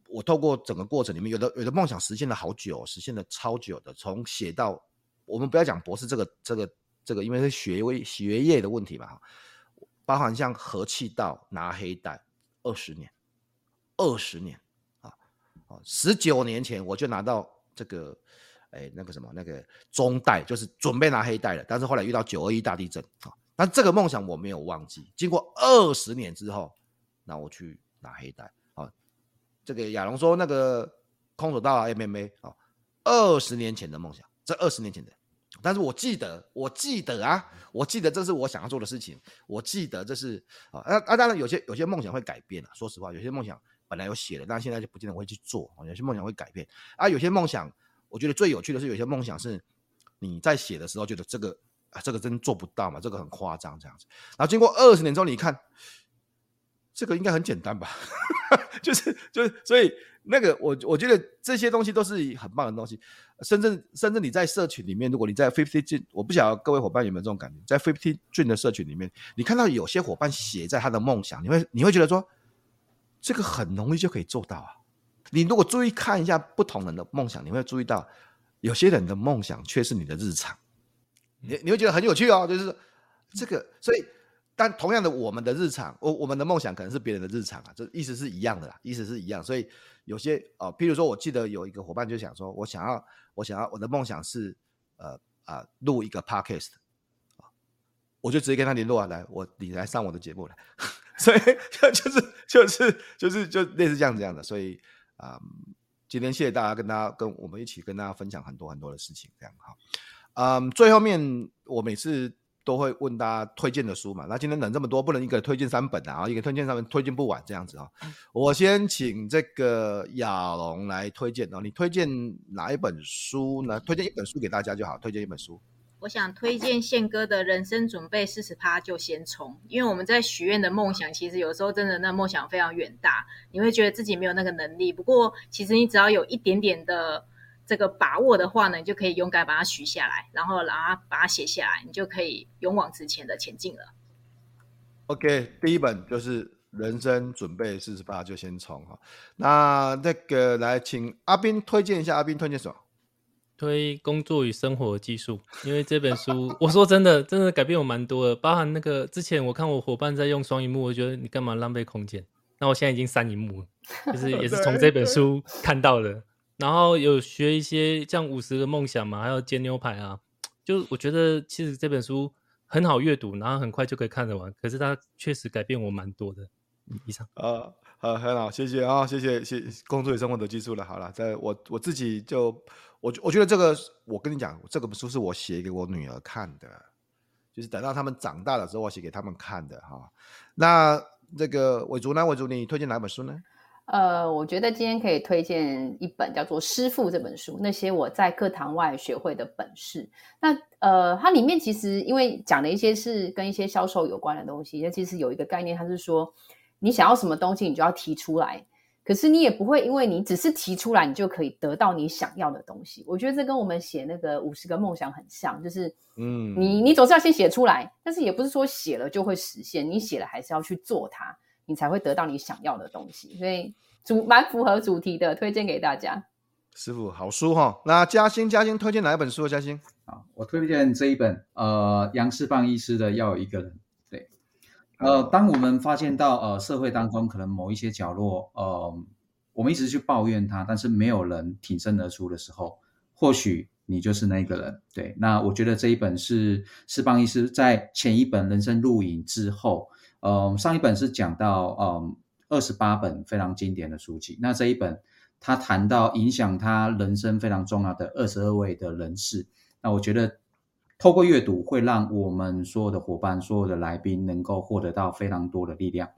我透过整个过程里面，有的有的梦想实现了好久，实现了超久的，从写到我们不要讲博士这个这个这个，因为是学位学业的问题嘛。包含像合气道拿黑带二十年，二十年啊啊，十九年前我就拿到这个，哎，那个什么那个中带，就是准备拿黑带了。但是后来遇到九二一大地震啊，但这个梦想我没有忘记。经过二十年之后，那我去拿黑带啊。这个亚龙说那个空手道啊，MMA 啊，二十年前的梦想，这二十年前的。但是我记得，我记得啊，我记得这是我想要做的事情。我记得这是啊，那啊，当然有些有些梦想会改变啊。说实话，有些梦想本来有写的，但现在就不见得会去做。有些梦想会改变啊，有些梦想，我觉得最有趣的是，有些梦想是你在写的时候觉得这个啊，这个真做不到嘛，这个很夸张这样子。然后经过二十年之后，你看这个应该很简单吧？就是就是，所以。那个我我觉得这些东西都是很棒的东西，甚至甚至你在社群里面，如果你在 Fifty Dream，我不晓得各位伙伴有没有这种感觉，在 Fifty Dream 的社群里面，你看到有些伙伴写在他的梦想，你会你会觉得说，这个很容易就可以做到啊。你如果注意看一下不同人的梦想，你会注意到有些人的梦想却是你的日常，你你会觉得很有趣哦，就是这个，所以。但同样的，我们的日常，我我们的梦想可能是别人的日常啊，这意思是一样的啦，意思是一样。所以有些哦、呃，譬如说，我记得有一个伙伴就想说，我想要，我想要，我的梦想是，呃啊，录一个 podcast 啊，我就直接跟他联络啊，来，我你来上我的节目来。所以 就是就是就是就类似这样这样的。所以啊、呃，今天谢谢大家跟大家跟我们一起跟大家分享很多很多的事情，这样好。嗯，最后面我每次。都会问大家推荐的书嘛？那今天人这么多，不能一个推荐三本啊，一个推荐三本推荐不完这样子啊。我先请这个亚龙来推荐哦。你推荐哪一本书呢？推荐一本书给大家就好，推荐一本书。我想推荐宪哥的人生准备四十趴就先冲，因为我们在许愿的梦想，其实有时候真的那梦想非常远大，你会觉得自己没有那个能力。不过其实你只要有一点点的。这个把握的话呢，你就可以勇敢把它许下来，然后然后把它写下来，你就可以勇往直前的前进了。OK，第一本就是人生准备四十趴就先冲哈。那那个来请阿斌推荐一下，阿斌推荐什么？推工作与生活技术，因为这本书我说真的，真的改变我蛮多的，包含那个之前我看我伙伴在用双荧幕，我觉得你干嘛浪费空间？那我现在已经三荧幕了，就是也是从这本书 看到的。然后有学一些像五十个梦想嘛，还有煎牛排啊，就我觉得其实这本书很好阅读，然后很快就可以看得完。可是它确实改变我蛮多的。以上啊，好，很好，谢谢啊，谢谢，谢谢工作与生活的技术了。好了，在我我自己就我我觉得这个，我跟你讲，这个书是我写给我女儿看的，就是等到他们长大了之后，我写给他们看的哈。那这个伟竹呢？伟竹，你推荐哪本书呢？呃，我觉得今天可以推荐一本叫做《师傅》这本书，那些我在课堂外学会的本事。那呃，它里面其实因为讲的一些是跟一些销售有关的东西，那其实有一个概念，它是说你想要什么东西，你就要提出来。可是你也不会因为你只是提出来，你就可以得到你想要的东西。我觉得这跟我们写那个五十个梦想很像，就是嗯，你你总是要先写出来，但是也不是说写了就会实现，你写了还是要去做它。你才会得到你想要的东西，所以主蛮符合主题的，推荐给大家。师傅，好书哈。那嘉兴，嘉兴推荐哪一本书？嘉兴啊，我推荐这一本，呃，杨世邦医师的《要有一个人》。呃，当我们发现到呃社会当中可能某一些角落，呃，我们一直去抱怨它，但是没有人挺身而出的时候，或许你就是那个人。对，那我觉得这一本是世邦医师在前一本人生录影之后。呃，上一本是讲到呃二十八本非常经典的书籍，那这一本他谈到影响他人生非常重要的二十二位的人士，那我觉得透过阅读会让我们所有的伙伴、所有的来宾能够获得到非常多的力量，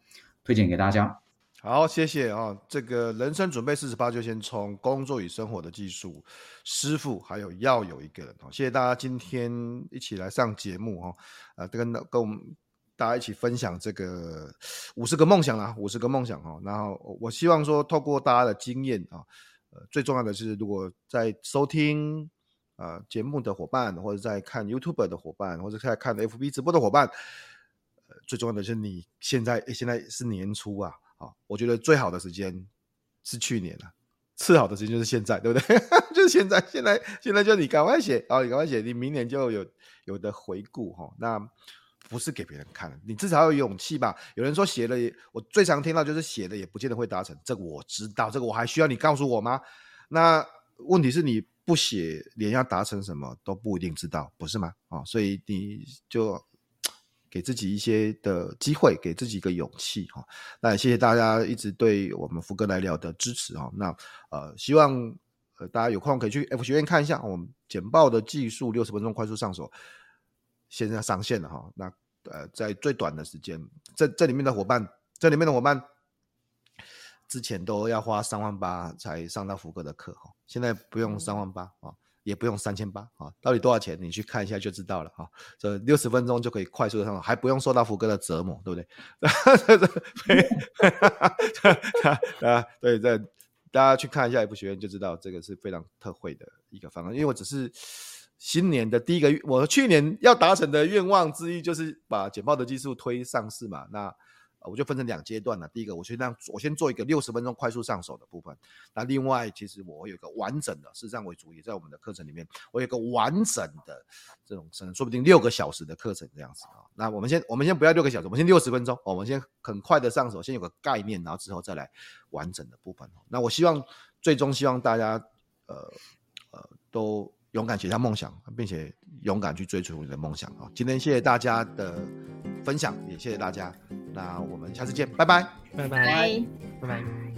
推荐给大家。好，谢谢啊、哦！这个人生准备四十八，就先从工作与生活的技术师傅，还有要有一个人哦。谢谢大家今天一起来上节目哈、呃，跟跟我们大家一起分享这个五十个梦想啦，五十个梦想哈、哦。然后我希望说，透过大家的经验啊，呃，最重要的是，如果在收听、呃、节目的伙伴，或者在看 YouTube 的伙伴，或者在看 FB 直播的伙伴，呃，最重要的是你现在现在是年初啊。好我觉得最好的时间是去年了，次好的时间就是现在，对不对？就是现在，现在，现在就你赶快写啊！你赶快写，你明年就有有的回顾哈。那不是给别人看，你至少要有勇气吧？有人说写了，我最常听到就是写了也不见得会达成，这个我知道，这个我还需要你告诉我吗？那问题是你不写，连要达成什么都不一定知道，不是吗？啊，所以你就。给自己一些的机会，给自己一个勇气哈。那也谢谢大家一直对我们福哥来聊的支持哈。那呃，希望呃大家有空可以去 F 学院看一下我们简报的技术，六十分钟快速上手，现在上线了哈。那呃，在最短的时间，这这里面的伙伴，这里面的伙伴之前都要花三万八才上到福哥的课哈，现在不用三万八啊。也不用三千八啊，到底多少钱？你去看一下就知道了哈。这六十分钟就可以快速的上手，还不用受到福哥的折磨，对不对？啊，对，这大家去看一下一部学院就知道，这个是非常特惠的一个方案。因为我只是新年的第一个，我去年要达成的愿望之一就是把简报的技术推上市嘛。那我就分成两阶段了。第一个，我先让我先做一个六十分钟快速上手的部分。那另外，其实我有个完整的，事实上为主，也在我们的课程里面，我有个完整的这种，可能说不定六个小时的课程这样子啊。那我们先，我们先不要六个小时，我们先六十分钟，我们先很快的上手，先有个概念，然后之后再来完整的部分。那我希望，最终希望大家，呃呃，都勇敢写下梦想，并且勇敢去追逐你的梦想啊。今天谢谢大家的分享，也谢谢大家。那我们下次见，拜拜，拜拜，拜拜。